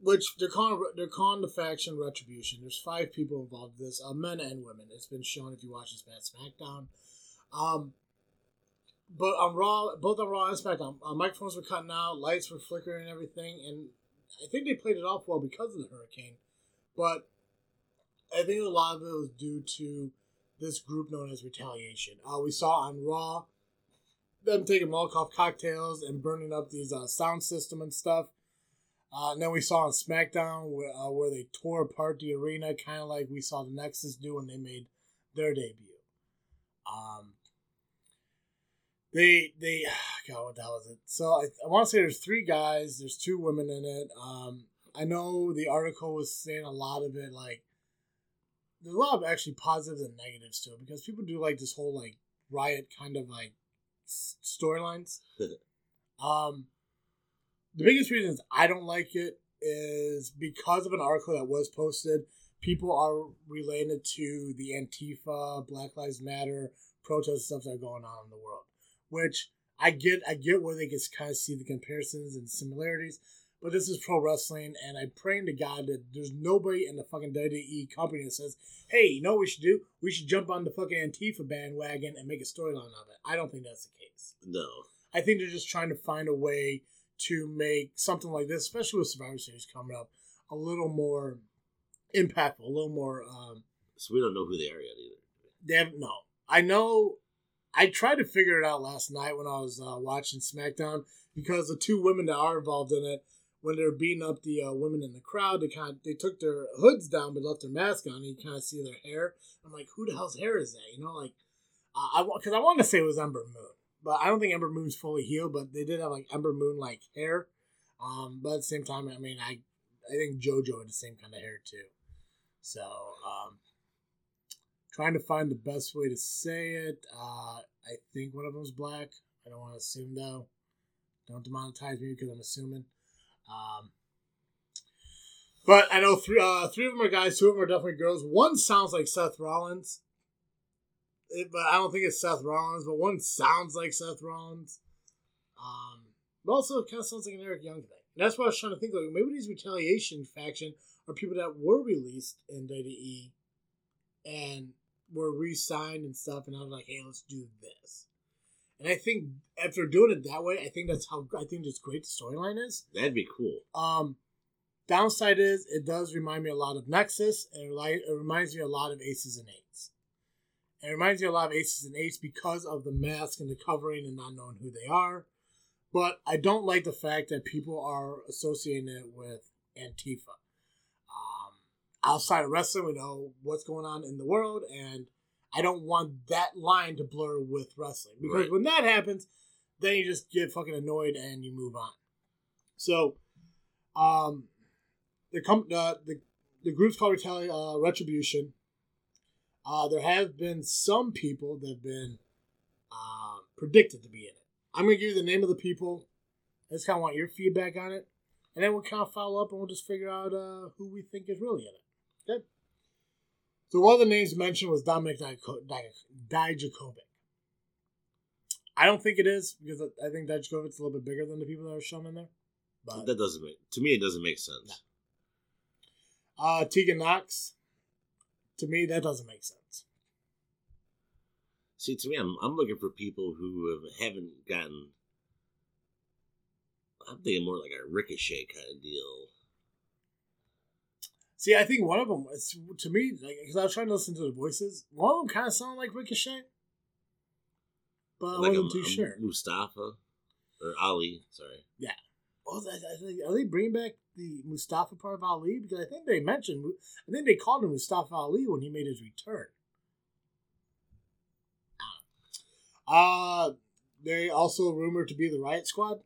B: which they're calling they're calling the faction retribution. There's five people involved in this, uh, men and women. It's been shown if you watch this bad SmackDown. Um, but on Raw, both on Raw and SmackDown, uh, microphones were cutting out, lights were flickering, and everything, and I think they played it off well because of the hurricane. But I think a lot of it was due to this group known as Retaliation. Uh, we saw on Raw them taking Molotov cocktails and burning up these uh, sound system and stuff. Uh, and then we saw on SmackDown where, uh, where they tore apart the arena, kind of like we saw the Nexus do when they made their debut. Um, they they God, what the hell is it? So I, I want to say there's three guys. There's two women in it. Um, I know the article was saying a lot of it like there's a lot of actually positives and negatives to it because people do like this whole like riot kind of like storylines. um, the biggest reasons I don't like it is because of an article that was posted. People are related to the Antifa, Black Lives Matter protest stuff that are going on in the world, which I get. I get where they can kind of see the comparisons and similarities, but this is pro wrestling, and I'm praying to God that there's nobody in the fucking WWE company that says, "Hey, you know what we should do? We should jump on the fucking Antifa bandwagon and make a storyline of it." I don't think that's the case.
C: No.
B: I think they're just trying to find a way to make something like this, especially with Survivor Series coming up, a little more impactful, a little more. Um,
C: So we don't know who they are yet either.
B: they have no. I know. I tried to figure it out last night when I was uh, watching SmackDown because the two women that are involved in it, when they were beating up the uh, women in the crowd, they kind of they took their hoods down but left their mask on. And you kind of see their hair. I'm like, who the hell's hair is that? You know, like uh, I because I want to say it was Ember Moon, but I don't think Ember Moon's fully healed. But they did have like Ember Moon like hair. Um, but at the same time, I mean, I I think JoJo had the same kind of hair too. So um, trying to find the best way to say it. Uh, I think one of them's black. I don't want to assume though. Don't demonetize me because I'm assuming. Um, but I know three uh, three of them are guys. Two of them are definitely girls. One sounds like Seth Rollins, It- but I don't think it's Seth Rollins. But one sounds like Seth Rollins. Um, but also it kind of sounds like an Eric Young thing. And that's what I was trying to think. Like maybe these retaliation faction are people that were released in WWE and were re-signed and stuff, and I was like, hey, let's do this. And I think after doing it that way, I think that's how I think this great storyline is.
C: That'd be cool.
B: Um, downside is it does remind me a lot of Nexus, and it, it reminds me a lot of Aces and Eights. It reminds me a lot of Aces and Eights because of the mask and the covering and not knowing who they are. But I don't like the fact that people are associating it with Antifa. Um, outside of wrestling, we know what's going on in the world, and I don't want that line to blur with wrestling because
C: Right.
B: when that happens, then you just get fucking annoyed and you move on. So, um, the com- uh, the the group's called Retali- uh, Retribution. Uh, there have been some people that have been uh, predicted to be in it. I'm gonna give you the name of the people. I just kind of want your feedback on it, and then we'll kind of follow up and we'll just figure out uh, who we think is really in it. Okay. So one of the names mentioned was Dominic Dijakovic. I don't think it is because I I think Dijakovic's a little bit bigger than the people that are shown in there. But
C: That doesn't make to me. It doesn't make sense.
B: uh, Tegan Knox, to me, that doesn't make sense.
C: See, to me, I'm I'm looking for people who have, haven't gotten. I'm thinking more like a ricochet kind of deal.
B: See, I think one of them, it's, to me, like, because I was trying to listen to the voices, one of them kind of sounded like Ricochet, but I
C: like
B: wasn't
C: a,
B: too
C: a
B: sure.
C: Mustafa or Ali. Sorry.
B: I think, are they bringing back the Mustafa part of Ali? Because I think they mentioned, I think they called him Mustafa Ali when he made his return. Uh, they also rumored to be the Riot Squad.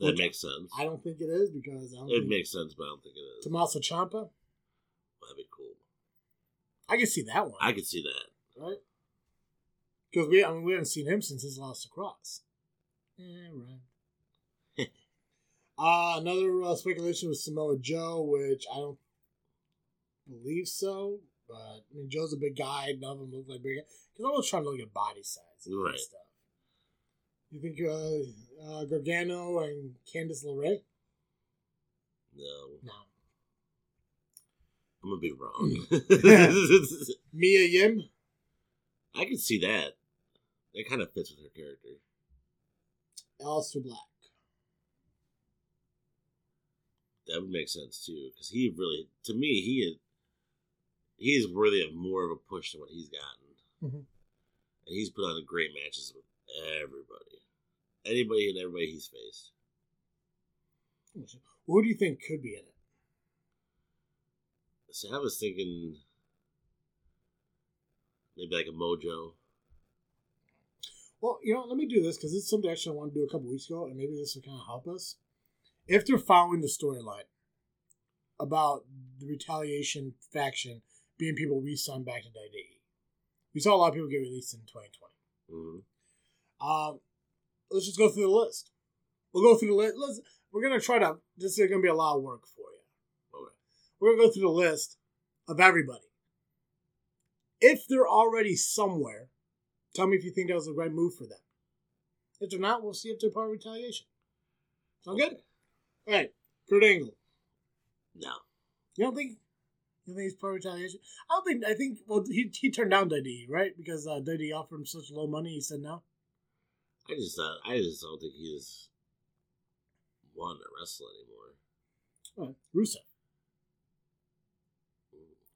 C: That makes sense.
B: I don't think it is because I don't
C: It makes sense, but I don't think it is.
B: Tommaso Ciampa.
C: That'd be cool.
B: I can see that one.
C: I could see that.
B: right? Because we, I mean, we haven't seen him since his loss to Kross. Yeah, right. uh, another uh, speculation was Samoa Joe, which I don't believe so. But I mean, Joe's a big guy. None of them look like big. Because I was trying to look at body size and
C: Right.
B: stuff. You think uh, uh, Gargano and Candice LeRae?
C: No,
B: No.
C: I'm gonna be wrong.
B: Mia Yim?
C: I can see that. That kind of fits with her character.
B: Aleister Black.
C: That would make sense too, because he really, to me, he is he is worthy of more of a push than what he's gotten,
B: Mhm.
C: and he's put on great matches with everybody, anybody and everybody he's faced.
B: Who do you think could be in it?
C: So I was thinking maybe like a Mojo.
B: Well, you know, let me do this because it's something actually I wanted to do a couple weeks ago, and maybe this will kind of help us. If they're following the storyline about the retaliation faction being people re-signed back to WWE, we saw a lot of people get released in 2020.
C: hmm
B: Um, let's just go through the list. We'll go through the list. Let's, we're gonna try to. This is gonna be a lot of work for you. We're gonna go through the list of everybody. If they're already somewhere, tell me if you think that was the right move for them. If they're not, we'll see if they're part of retaliation. Sound good? All right, Kurt Angle.
C: No,
B: You don't think? You think he's part of retaliation? I don't think. I think. Well, he, he turned down WWE, right? Because uh, WWE offered him such low money. He said no.
C: I just thought I just don't think he's wanting to wrestle anymore.
B: All right, Rusev.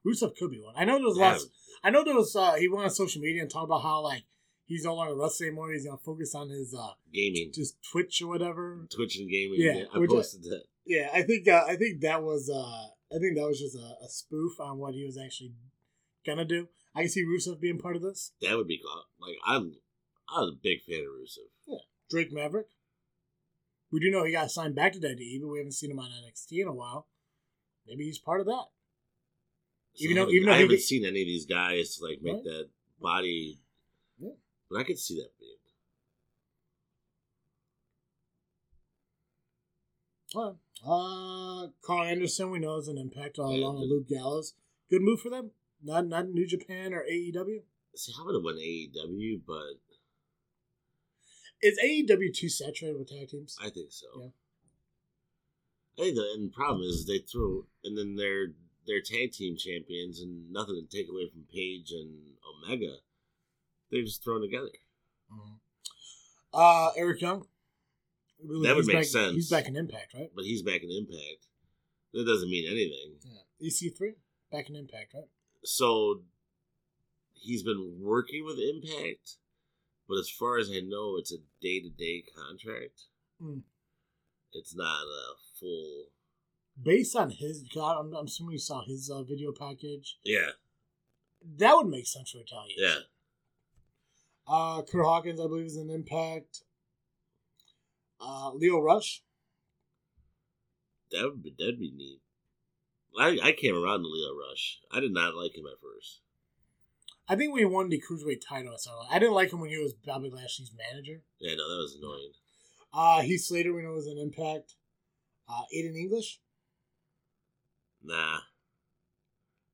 B: Rusev could be one. I know there was lots. I know there was. Uh, he went on social media and talked about how like he's no longer wrestling anymore. He's gonna focus on his uh
C: gaming,
B: just Twitch or whatever.
C: Twitch and gaming.
B: Yeah,
C: Yeah, I- posted that.
B: Yeah, I think uh, I think that was uh I think that was just a, a spoof on what he was actually gonna do. I can see Rusev being part of this.
C: That would be cool. Like I'm, I was a big fan of Rusev.
B: Yeah, Drake Maverick. We do know he got signed back to WWE, but we haven't seen him on NXT in a while. Maybe he's part of that. Even though- even though
C: I haven't seen any of these guys like make
B: Right.
C: that body,
B: Yeah.
C: but I could see that being.
B: Well, uh, Karl Anderson, we know is an impact all
C: Yeah,
B: along with
C: the-
B: Luke Gallows. Good move for them. Not not New Japan or AEW.
C: See, I would have went AEW, but
B: Is AEW too saturated with tag teams?
C: I think so.
B: Yeah.
C: I think the and the problem is they throw and then they're they're tag team champions and nothing to take away from Page and Omega. They're just thrown together.
B: Mhm. Uh, Eric Young. Believe
C: That would make
B: back-
C: sense.
B: He's back in Impact, right?
C: But he's back in Impact. That doesn't mean anything.
B: Yeah. EC3 back in Impact, right?
C: So he's been working with Impact, but as far as I know, it's a day to day contract.
B: Hmm.
C: It's not a full.
B: Based on his, because I'm, I'm assuming you saw his uh, video package.
C: Yeah,
B: That would make sense for Italian.
C: yeah.
B: Uh, Kurt Hawkins, I believe, is an Impact. Uh, Lio Rush.
C: That would be that'd be neat. I I came around to Lio Rush. I did not like him at first.
B: I think we won the cruiserweight title, I started. I didn't like him when he was Bobby Lashley's manager.
C: Yeah, no, that was annoying.
B: Uh, Heath Slater, we know, was an Impact. Uh, Aiden English.
C: Nah,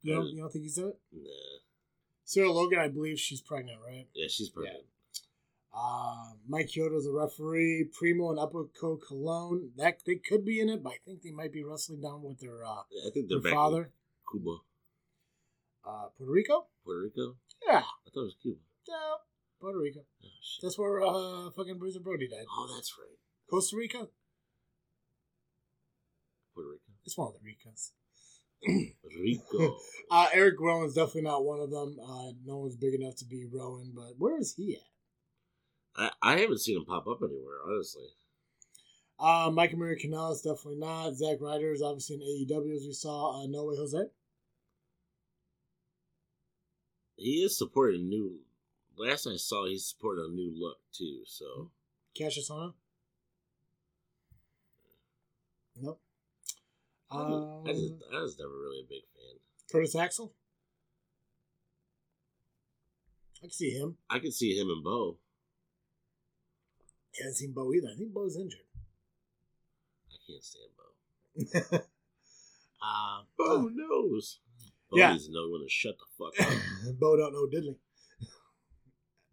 B: You don't, you don't think he's in it?
C: nah.
B: Sarah Logan, I believe she's pregnant, right?
C: Yeah, she's pregnant.
B: Uh, Mike Chioda's a referee. Primo and Epico Colon. That they could be in it, but I think they might be wrestling down with their uh,
C: Yeah, I think they're
B: their
C: back.
B: father.
C: With Cuba,
B: Uh, Puerto Rico.
C: Puerto Rico.
B: Yeah,
C: I thought it was Cuba.
B: yeah, Puerto Rico.
C: Oh, shit.
B: That's where uh, fucking Bruiser Brody died.
C: oh, that's right.
B: Costa Rica.
C: Puerto Rico.
B: It's one of the Ricas.
C: Rico.
B: Uh, Eric Rowan's definitely not one of them. Uh, no one's big enough to be Rowan, but where is he at?
C: I, I haven't seen him pop up anywhere, honestly.
B: Uh, Mike Amir Kanellis, definitely not. Zack Ryder is obviously in AEW, as we saw. Uh, no way, Jose.
C: He is supporting a new. Last I saw, he's supporting a new look too. So
B: Cassius Ohno? Nope.
C: I, was, I, just,
B: Um,
C: I was never really a big fan.
B: Curtis Axel? I can see him.
C: I can see him and Bo.
B: Haven't see Bo either. I think Bo's injured.
C: I can't stand Bo.
B: um,
C: Bo knows. Bo
B: Yeah.
C: needs to know when to shut the fuck up.
B: Bo don't know diddly.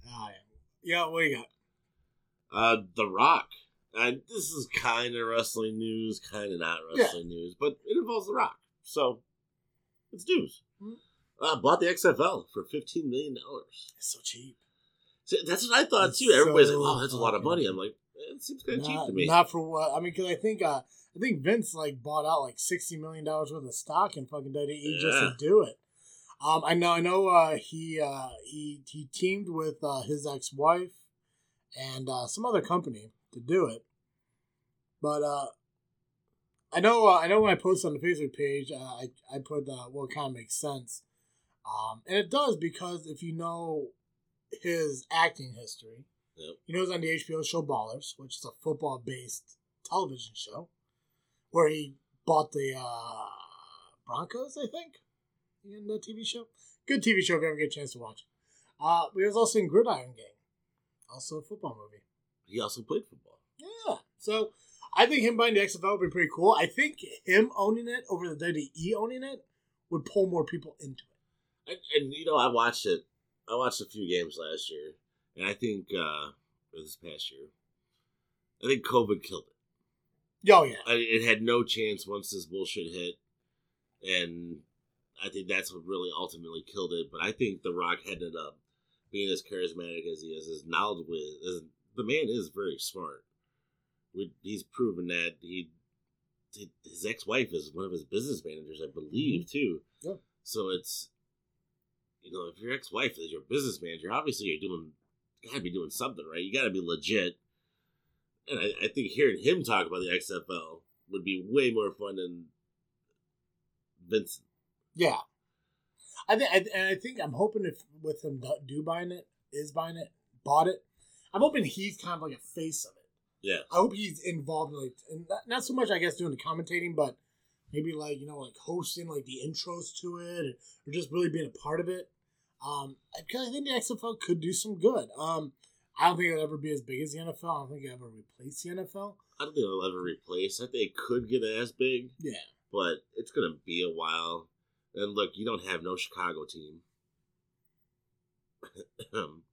B: Ah, yeah. what you got?
C: Uh, The Rock. And this is kind of wrestling news, kind of not wrestling news, but it involves The Rock, so it's news.
B: Mhm.
C: Uh, bought the XFL for fifteen million dollars.
B: It's so cheap.
C: That's what I thought
B: It's
C: too. Everybody's
B: so
C: like, "Oh, that's a lot of money." I'm like, eh, "It seems kind of cheap to me."
B: not for what I mean, because I think uh, I think Vince like bought out like sixty million dollars worth of stock in fucking WWE just to
C: Yeah.
B: do it. Um, I know, I know. Uh, he uh, he he teamed with uh, his ex wife and uh, some other company to do it, but uh, I know uh, I know when I post on the Facebook page, uh, I I put uh, what kind of makes sense, um, and it does because if you know his acting history.
C: Yep.
B: He knows on the HBO show Ballers, which is a football based television show, where he bought the uh, Broncos, I think, in the TV show. Good TV show if you ever get a chance to watch. Uh, he was also in Gridiron Gang, also a football movie.
C: He also played football.
B: Yeah. So I think him buying the XFL would be pretty cool. I think him owning it over the WWE owning it would pull more people into it.
C: And, and you know, I watched it. I watched a few games last year, and I think uh, or this past year, I think COVID killed it.
B: Oh, yeah.
C: I, it had no chance once this bullshit hit, and I think that's what really ultimately killed it. But I think The Rock ended up being as charismatic as he is, as knowledgeable as the man is. Very smart. We, he's proven that he. His ex-wife is one of his business managers, I believe, mm-hmm. too.
B: Yeah.
C: So it's, you know, if your ex-wife is your business manager, obviously you're doing, gotta be doing something right. You gotta be legit. And I, I think hearing him talk about the XFL would be way more fun than Vincent.
B: Yeah, I think, I, and I think I'm hoping if with him do- do buying it, is buying it, bought it, I'm hoping he's kind of like a face of it.
C: Yeah.
B: I hope he's involved in like, and not, not so much I guess doing the commentating, but maybe like you know like hosting like the intros to it, or, just really being a part of it. Um, because I think the XFL could do some good. Um, I don't think it'll ever be as big as the NFL. I don't think it'll ever replace the NFL.
C: I don't think it'll ever replace. I think it could get as big,
B: Yeah,
C: but it's gonna be a while. And look, you don't have no Chicago team.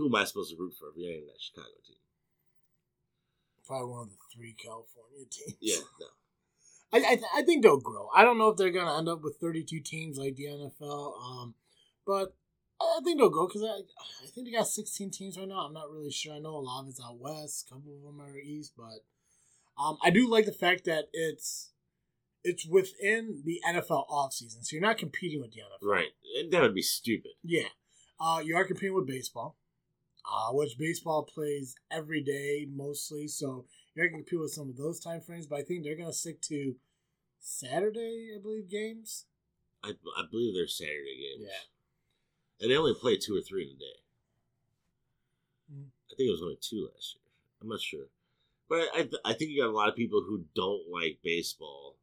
C: Who am I supposed to root for if you ain't that Chicago team?
B: probably one of the three California teams.
C: Yeah, no.
B: I, I, th- I think they'll grow. I don't know if they're going to end up with 32 teams like the NFL, um, but I I think they'll go because I, I think they got 16 teams right now. I'm not really sure. I know a lot of it's out west, a couple of them are east, but um, I do like the fact that it's it's within the NFL offseason, so you're not competing with the NFL.
C: Right. That would be stupid.
B: Yeah. Uh, you are competing with baseball, uh, which baseball plays every day mostly, so you're going to compete with some of those time frames, but I think they're going to stick to Saturday, I believe, games.
C: I, I believe they're Saturday games.
B: Yeah.
C: And they only play two or three in a day.
B: Mhm.
C: I think it was only two last year. I'm not sure. But I, I, I think you got a lot of people who don't like baseball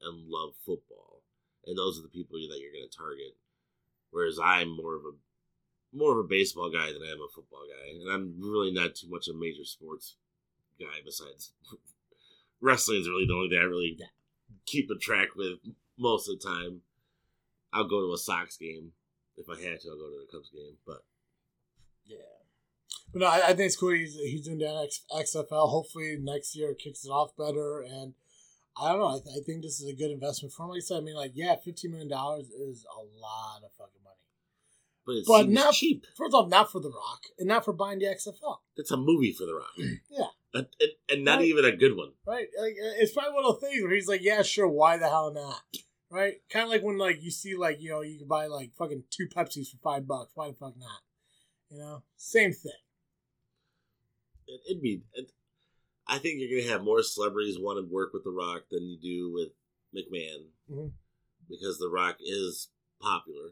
C: and love football. And those are the people that you're going to target. Whereas I'm more of a more of a baseball guy than I am a football guy. And I'm really not too much a major sports guy besides wrestling is really the only thing I really keep a track with most of the time. I'll go to a Sox game. If I had to, I'll go to the Cubs game. But
B: Yeah. But no, I, I think it's cool. He's, he's doing that X, XFL. Hopefully next year it kicks it off better. And I don't know. I, th- I think this is a good investment for him. Like I said, I mean, like, yeah, $15 million is a lot of fucking money.
C: But
B: But not
C: cheap.
B: First off, not for The Rock and not for buying the XFL.
C: It's a movie for The Rock.
B: Yeah.
C: And, and, and not
B: Right.
C: even a good one.
B: Right? Like, uh, it's probably one of those things where he's like, yeah, sure, why the hell not? Right? Kind of like when, like, you see, like, you know, you can buy, like, fucking two Pepsis for five bucks. Why the fuck not? You know? Same thing.
C: It, it'd be. It, I think you're gonna have more celebrities want to work with The Rock than you do with McMahon,
B: Mhm.
C: because The Rock is popular.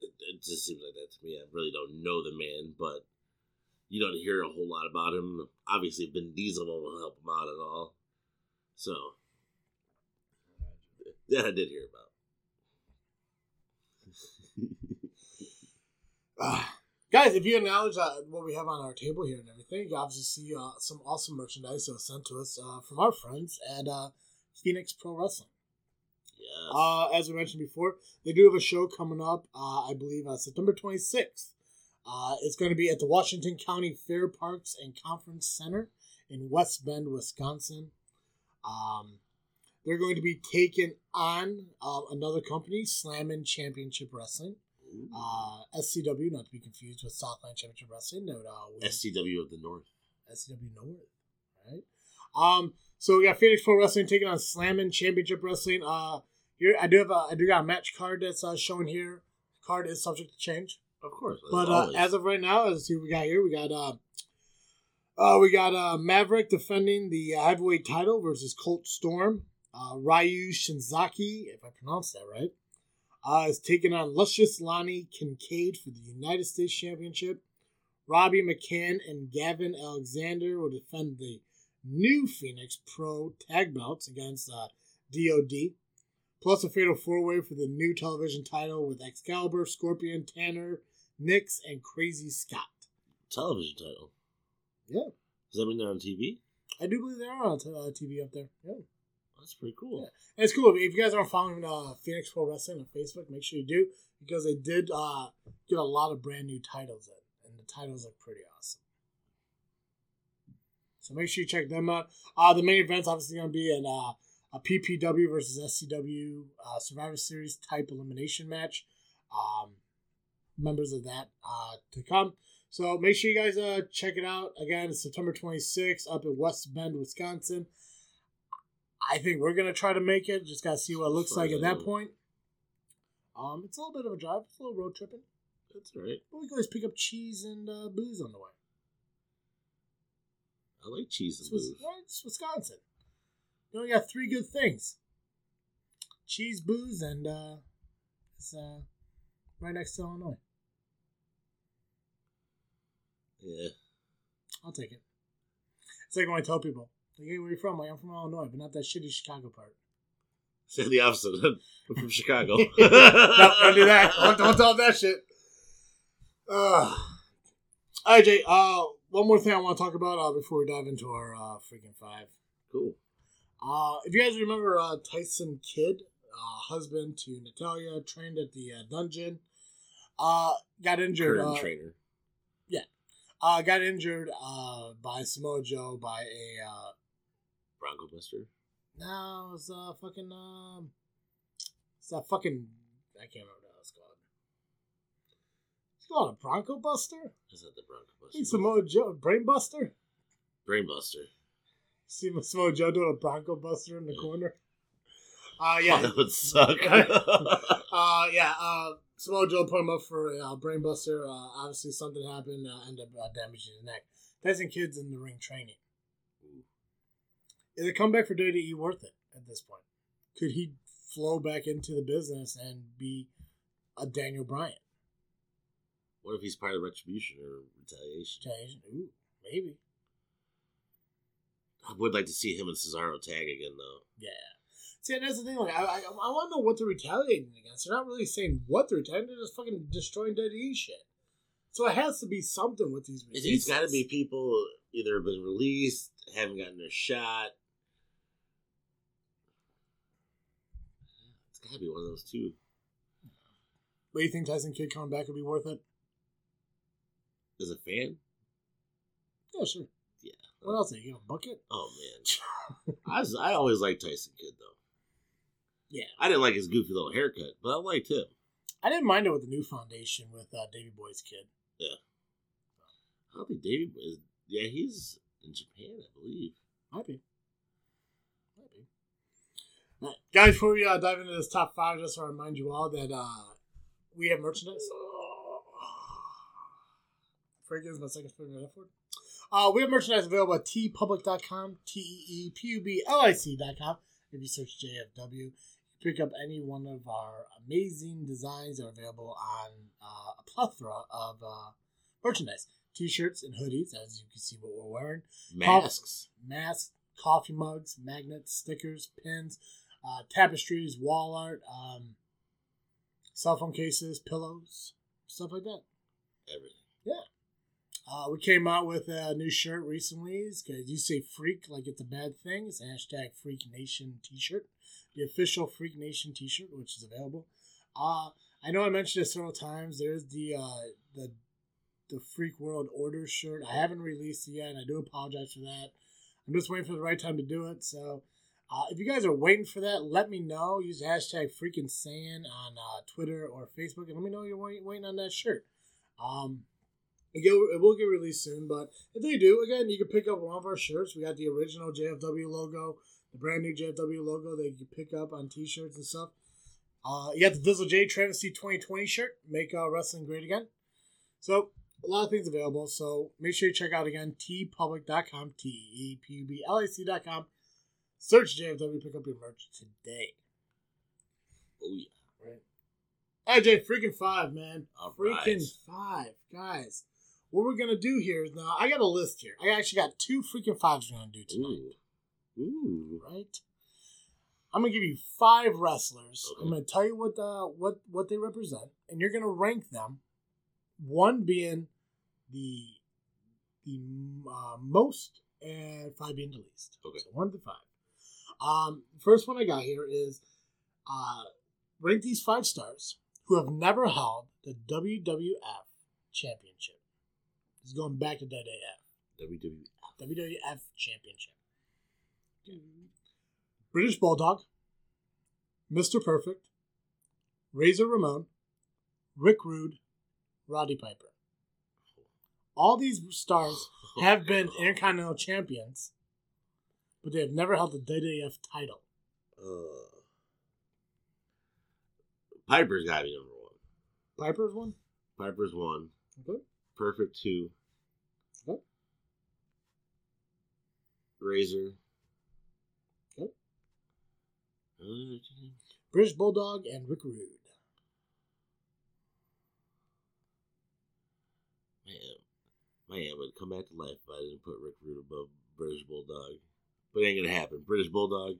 C: It, just seems like that to me. I really don't know the man, but you don't hear a whole lot about him. Obviously, Vin Diesel won't help him out at all. So, that I did hear about.
B: Ah. guys, if you acknowledge uh, what we have on our table here and everything, you obviously see uh, some awesome merchandise that was sent to us uh, from our friends at uh, Phoenix Pro Wrestling.
C: Yes.
B: Uh, as we mentioned before, they do have a show coming up, uh, I believe, uh, September 26th. Uh, it's going to be at the Washington County Fair Parks and Conference Center in West Bend, Wisconsin. Um, they're going to be taking on uh, another company, Slammin' Championship Wrestling. Uh, SCW, not to be confused with Southland Championship Wrestling. No, no,
C: SCW of the North.
B: SCW North, right? Um, so we got Phoenix Pro Wrestling taking on Slammin' Championship Wrestling. Uh, here I do have a I do got a match card that's uh, shown here. Card is subject to change,
C: Of course.
B: but uh, as of right now, as see we got here, we got uh, uh we got uh Maverick defending the heavyweight title versus Colt Storm. Uh, Ryu Shinzaki, if I pronounced that right, uh, is taking on Luscious Lonnie Kincaid for the United States Championship. Robbie McCann and Gavin Alexander will defend the new Phoenix Pro tag belts against uh, DOD. Plus a fatal four way for the new television title with Excalibur, Scorpion, Tanner, Nix, and Crazy Scott.
C: television title.
B: Yeah.
C: Does that mean they're on TV?
B: I do believe they are on t- uh, TV up there. Yeah.
C: That's pretty cool.
B: Yeah. And it's cool. If you guys aren't following uh, Phoenix Pro Wrestling on Facebook, make sure you do because they did uh, get a lot of brand new titles in, and the titles look pretty awesome. So make sure you check them out. Uh, the main event's obviously going to be in uh, a PPW versus SCW uh, Survivor Series type elimination match. Um, members of that uh, to come. So make sure you guys uh, check it out. Again, it's September 26th up in West Bend, Wisconsin. I think we're gonna try to make it. Just gotta see what it looks like at that point. Um, it's a little bit of a drive. It's a little road tripping,
C: That's right.
B: but we can always pick up cheese and uh, booze on the way.
C: I like cheese and booze.
B: right, it's Wisconsin. You only got three good things: cheese, booze, and uh, it's uh, right next to Illinois.
C: Yeah.
B: I'll take it. It's like when I tell people, like, "Hey, where you from?" Like, I'm from Illinois, but not that shitty Chicago part.
C: Say the opposite. I'm from Chicago.
B: no, don't do that. Don't, don't tell that shit. Uh, all right, Jay. Uh, one more thing I want to talk about uh, before we dive into our uh, freaking five.
C: Cool.
B: Uh, if you guys remember uh, Tyson Kidd, uh, husband to Natalya, trained at the uh, dungeon, uh, got injured.
C: Current
B: Uh,
C: trainer.
B: uh, got injured uh, by Samoa Joe by a uh,
C: Bronco Buster.
B: no, it was uh, fucking um, it's that fucking I can't remember what it's called. He's not a Bronco Buster.
C: Is that the Bronco Buster?
B: He's Samoa Joe Brain Buster.
C: Brainbuster.
B: See Samoa Joe doing a Bronco Buster in the corner. Uh
C: Oh,
B: yeah.
C: that would suck.
B: Uh, yeah, uh, Samoa Joe put him up for a uh, brainbuster. Uh, obviously, something happened, uh, ended up uh, damaging his neck. Tyson Kidd's in the ring training. Is it a comeback for WWE worth it at this point? Could he flow back into the business and be a Daniel Bryan?
C: what if he's part of retribution or retaliation?
B: Change? Ooh, maybe.
C: I would like to see him and Cesaro tag again, though.
B: Yeah. See, and that's the thing. Like, I, I, I want to know what they're retaliating against. They're not really saying what they're retaliating. They're just fucking destroying WWE shit. So it has to be something with these.
C: It's, it's got to be people either been released, haven't gotten their shot. It's got to be one of those two.
B: What do you think Tyson Kidd coming back would be worth it?
C: As a fan,
B: Yeah, sure. What else? Are you gonna book it?
C: oh man, I was, I always liked Tyson Kidd though.
B: Yeah.
C: I didn't like his goofy little haircut, but I liked him.
B: I didn't mind it with the new foundation with uh, Davy Boy's kid.
C: Yeah, I don't think Davey is. Yeah, he's in Japan, I believe.
B: Might be. Might be. Right. Guys, before we uh, dive into this top five, just want to remind you all that uh, we have merchandise. Frank is my second favorite right forward. Uh, we have merchandise available at teepublic.com, T E E P U B L I C.com. If you search JFW, you pick up any one of our amazing designs that are available on uh, a plethora of uh, merchandise t shirts and hoodies, as you can see what we're wearing
C: Masks.
B: masks, coffee mugs, magnets, stickers, pins, uh, tapestries, wall art, um, cell phone cases, pillows, stuff like that.
C: Everything.
B: Uh, we came out with a new shirt recently. Because you say freak like it's a bad thing. It's hashtag Freak Nation t shirt. The official Freak Nation t shirt, which is available. Uh, I know I mentioned it several times. There's the uh, the the Freak World Order shirt. I haven't released it yet, and I do apologize for that. I'm just waiting for the right time to do it. So, uh, if you guys are waiting for that, let me know. Use hashtag freaking Saiyan on uh, Twitter or Facebook, and let me know you're waiting on that shirt. Um, it, will get released soon, but if they do, again, you can pick up one of our shirts. We got the original JFW logo, the brand new JFW logo that you can pick up on T-shirts and stuff. Uh, you got the Dizzle J Travesty 2020 shirt, make uh, wrestling great again. So a lot of things available. So make sure you check out again teepublic.com, t e p u b l a c.com. Search JFW, pick up your merch today.
C: Oh yeah.
B: Right, Jay, freaking five, man.
C: All
B: freaking
C: right.
B: five, guys. What we're gonna do here is now I got a list here. I actually got two freaking fives we're gonna do tonight,
C: Ooh. Ooh.
B: right? I'm gonna give you five wrestlers.
C: Okay.
B: I'm gonna tell you what the what what they represent, and you're gonna rank them. One being the the uh, most, and five being the least.
C: Okay.
B: So one to five. Um, first one I got here is uh, rank these five stars who have never held the WWF Championship. Is going back to WWF.
C: WWE.
B: WWF Championship. British Bulldog, Mr. Perfect, Razor Ramon, Rick Rude, Roddy Piper. All these stars have been Intercontinental Champions, but they have never held the WWF title.
C: Uh, Piper's got to be number one.
B: Piper's one?
C: Piper's one.
B: Okay.
C: Perfect two.
B: Okay.
C: Razor.
B: Okay. British Bulldog and Rick Rude.
C: Man, my aunt would come back to life if I didn't put Rick Rude above British Bulldog. But it ain't gonna happen. British Bulldog,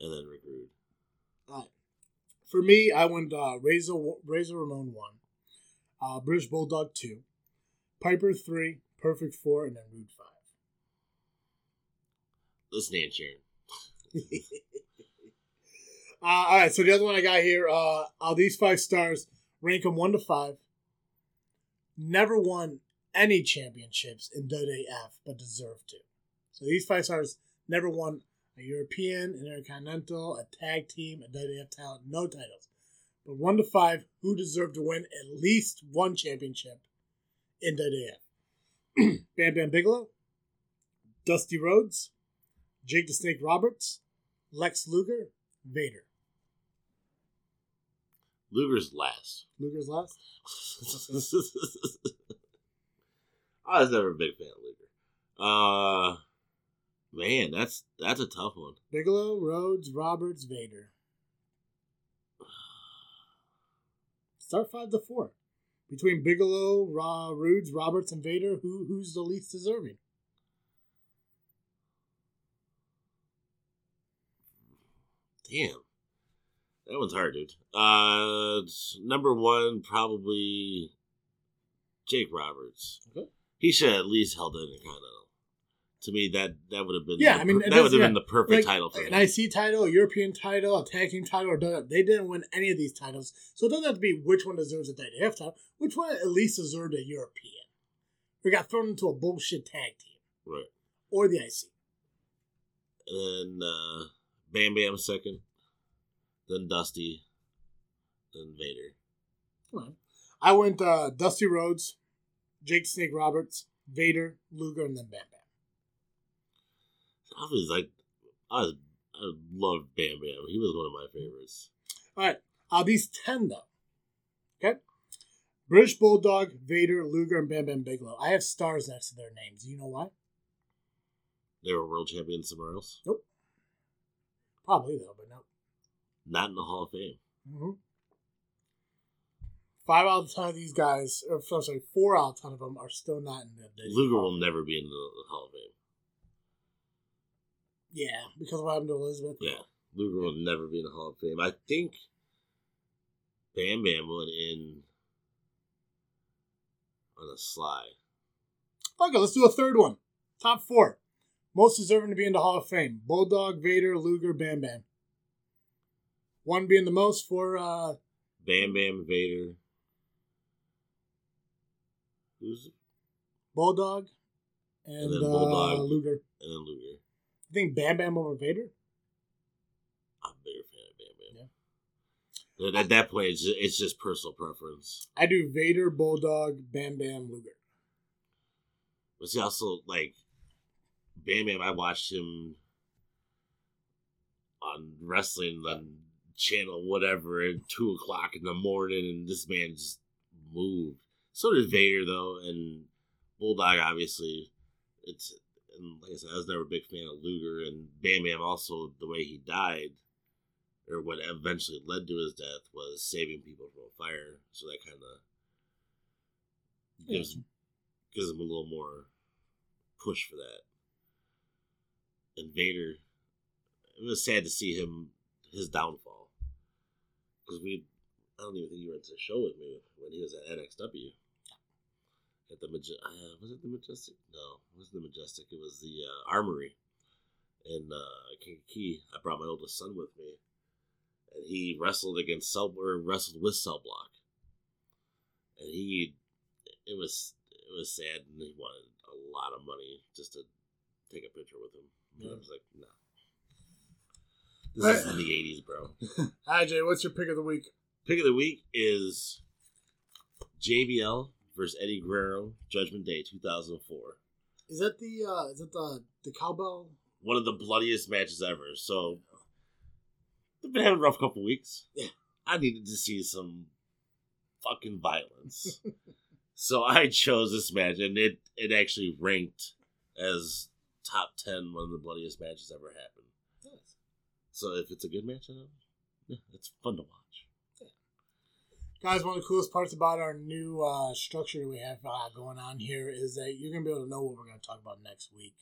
C: and then Rick Rude.
B: All right. For me, I went uh, Razor Razor Ramon one, uh, British Bulldog two, Piper three, Perfect four, and then Rude five.
C: Listen, Aunt Sharon.
B: Uh, all right, so the other one I got here, uh, are these five stars, rank them one to five. Never won any championships in WWF, but deserve to. So these five stars never won a European, an Intercontinental, a tag team, a WWF talent, no titles. But one to five, who deserved to win at least one championship in that WWF? Bam Bam Bigelow, Dusty Rhodes, Jake the Snake Roberts, Lex Luger, Vader.
C: Luger's last.
B: Luger's last.
C: I was never a big fan of Luger. Uh, man, that's that's a tough one.
B: Bigelow, Rhodes, Roberts, Vader. Start five to four. Between Bigelow, Ra, Rudes, Roberts, and Vader, who who's the least deserving?
C: Damn, that one's hard, dude. Uh, number one probably Jake Roberts.
B: Okay.
C: He should at least held the Intercontinental. To me, that that would have been
B: Yeah,
C: the
B: I mean,
C: that would have
B: yeah.
C: been the perfect
B: Like,
C: title for
B: an. IC title, a European title, a tag team title, or they didn't win any of these titles. So it doesn't have to be which one deserves a WWF title, which one at least deserved a European. We got thrown into a bullshit tag team
C: Right.
B: or the IC.
C: And then uh, Bam Bam second, then Dusty, then Vader.
B: Come on. I went uh, Dusty Rhodes, Jake Snake Roberts, Vader, Luger, and then Bam Bam.
C: I was like, I, was, I loved Bam Bam. He was one of my favorites.
B: All right. Uh, these 10, though. Okay. British Bulldog, Vader, Luger, and Bam Bam Bigelow. I have stars next to their names. Do you know why?
C: They were world champions somewhere else, Nope.
B: Probably, though, but no.
C: not in the Hall of Fame.
B: hmm Five out of ten of these guys, or I'm sorry, four out of ten of them are still not in the
C: Luger will never be in the Hall of Fame.
B: Yeah, because of what happened to Elizabeth.
C: Yeah, Luger will never be in the Hall of Fame. I think Bam Bam went in on a slide.
B: Okay, let's do a third one. Top four. Most deserving to be in the Hall of Fame. Bulldog, Vader, Luger, Bam Bam. One being the most for uh
C: Bam Bam Vader. Who's
B: Bulldog and,
C: And then
B: uh,
C: Bulldog.
B: Luger.
C: and then Luger.
B: You think Bam Bam over Vader?
C: I'm a bigger fan of Bam Bam. But At that point, it's just, it's just personal preference.
B: I do Vader, Bulldog, Bam Bam, Luger.
C: But see, also like Bam Bam, I watched him on wrestling on channel whatever at two o'clock in the morning, and this man just moved. So did Vader though, and Bulldog obviously. It's and like I said, I was never a big fan of Luger and Bam Bam. Also, the way he died, or what eventually led to his death, was saving people from a fire. So that kind of gives gives him a little more push for that. And Vader, it was sad to see him his downfall because we, I don't even think you went to the show with me when he was at NXW. At the Maj- uh, was it the Majestic? No, it wasn't the Majestic. It was the uh, Armory in uh, Kankakee. I brought my oldest son with me, and he wrestled against Cell or wrestled with Cell Block, and he, it was it was sad, and he wanted a lot of money just to take a picture with him. And I was like, no. This is in the '80s, bro.
B: Hi Jay, what's your pick of the week?
C: Pick of the week is JBL versus Eddie Guerrero, Judgment Day, 2004.
B: Is that the uh is that the the cowbell?
C: One of the bloodiest matches ever. So they've been having a rough couple weeks.
B: Yeah.
C: I needed to see some fucking violence. so I chose this match, and it it actually ranked as top ten one of the bloodiest matches ever happened. So if it's a good match, uh, yeah, it's fun to watch.
B: Guys, one of the coolest parts about our new uh, structure we have uh, going on here is that you're gonna be able to know what we're gonna talk about next week.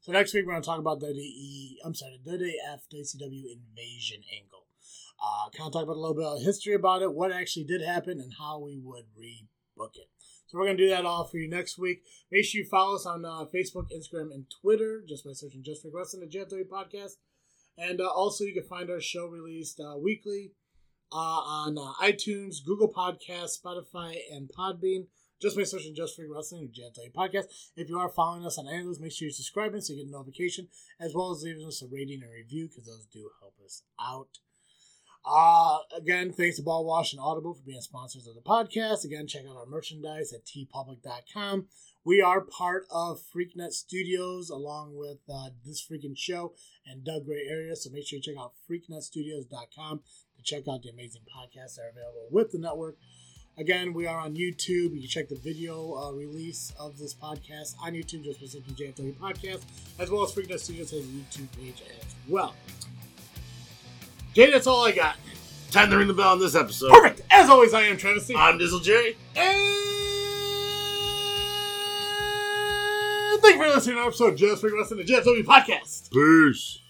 B: So next week we're gonna talk about WWE. I'm sorry, the WWF WCW invasion angle. Uh, kind of talk about a little bit of history about it, what actually did happen, and how we would rebook it. So we're gonna do that all for you next week. Make sure you follow us on uh, Facebook, Instagram, and Twitter just by searching Just Freak Wrestling, the JFW Podcast. And uh, also, you can find our show released uh, weekly uh, on uh, iTunes, Google Podcasts, Spotify, and Podbean. Just by searching Just Freak Wrestling or JFW Podcast. If you are following us on any of those, make sure you're subscribing so you get a notification, as well as leaving us a rating and review because those do help us out. Uh, again, thanks to Ball Wash and Audible for being sponsors of the podcast. Again, check out our merchandise at teepublic.com. We are part of FreakNet Studios along with uh, this freaking show and Doug Gray area. So make sure you check out freaknetstudios.com check out the amazing podcasts that are available with the network. Again, we are on YouTube. You can check the video uh, release of this podcast on YouTube, just specifically JFW Podcast, as well as FreakNet Studios has a YouTube page as well. Jay, that's all I got.
C: Time to ring the bell on this episode.
B: Perfect. As always, I am Travis. C.
C: I'm Dizzle Jerry.
B: And thank you for listening to our episode of Just Freak Wrestling, the JFW Podcast.
C: Peace.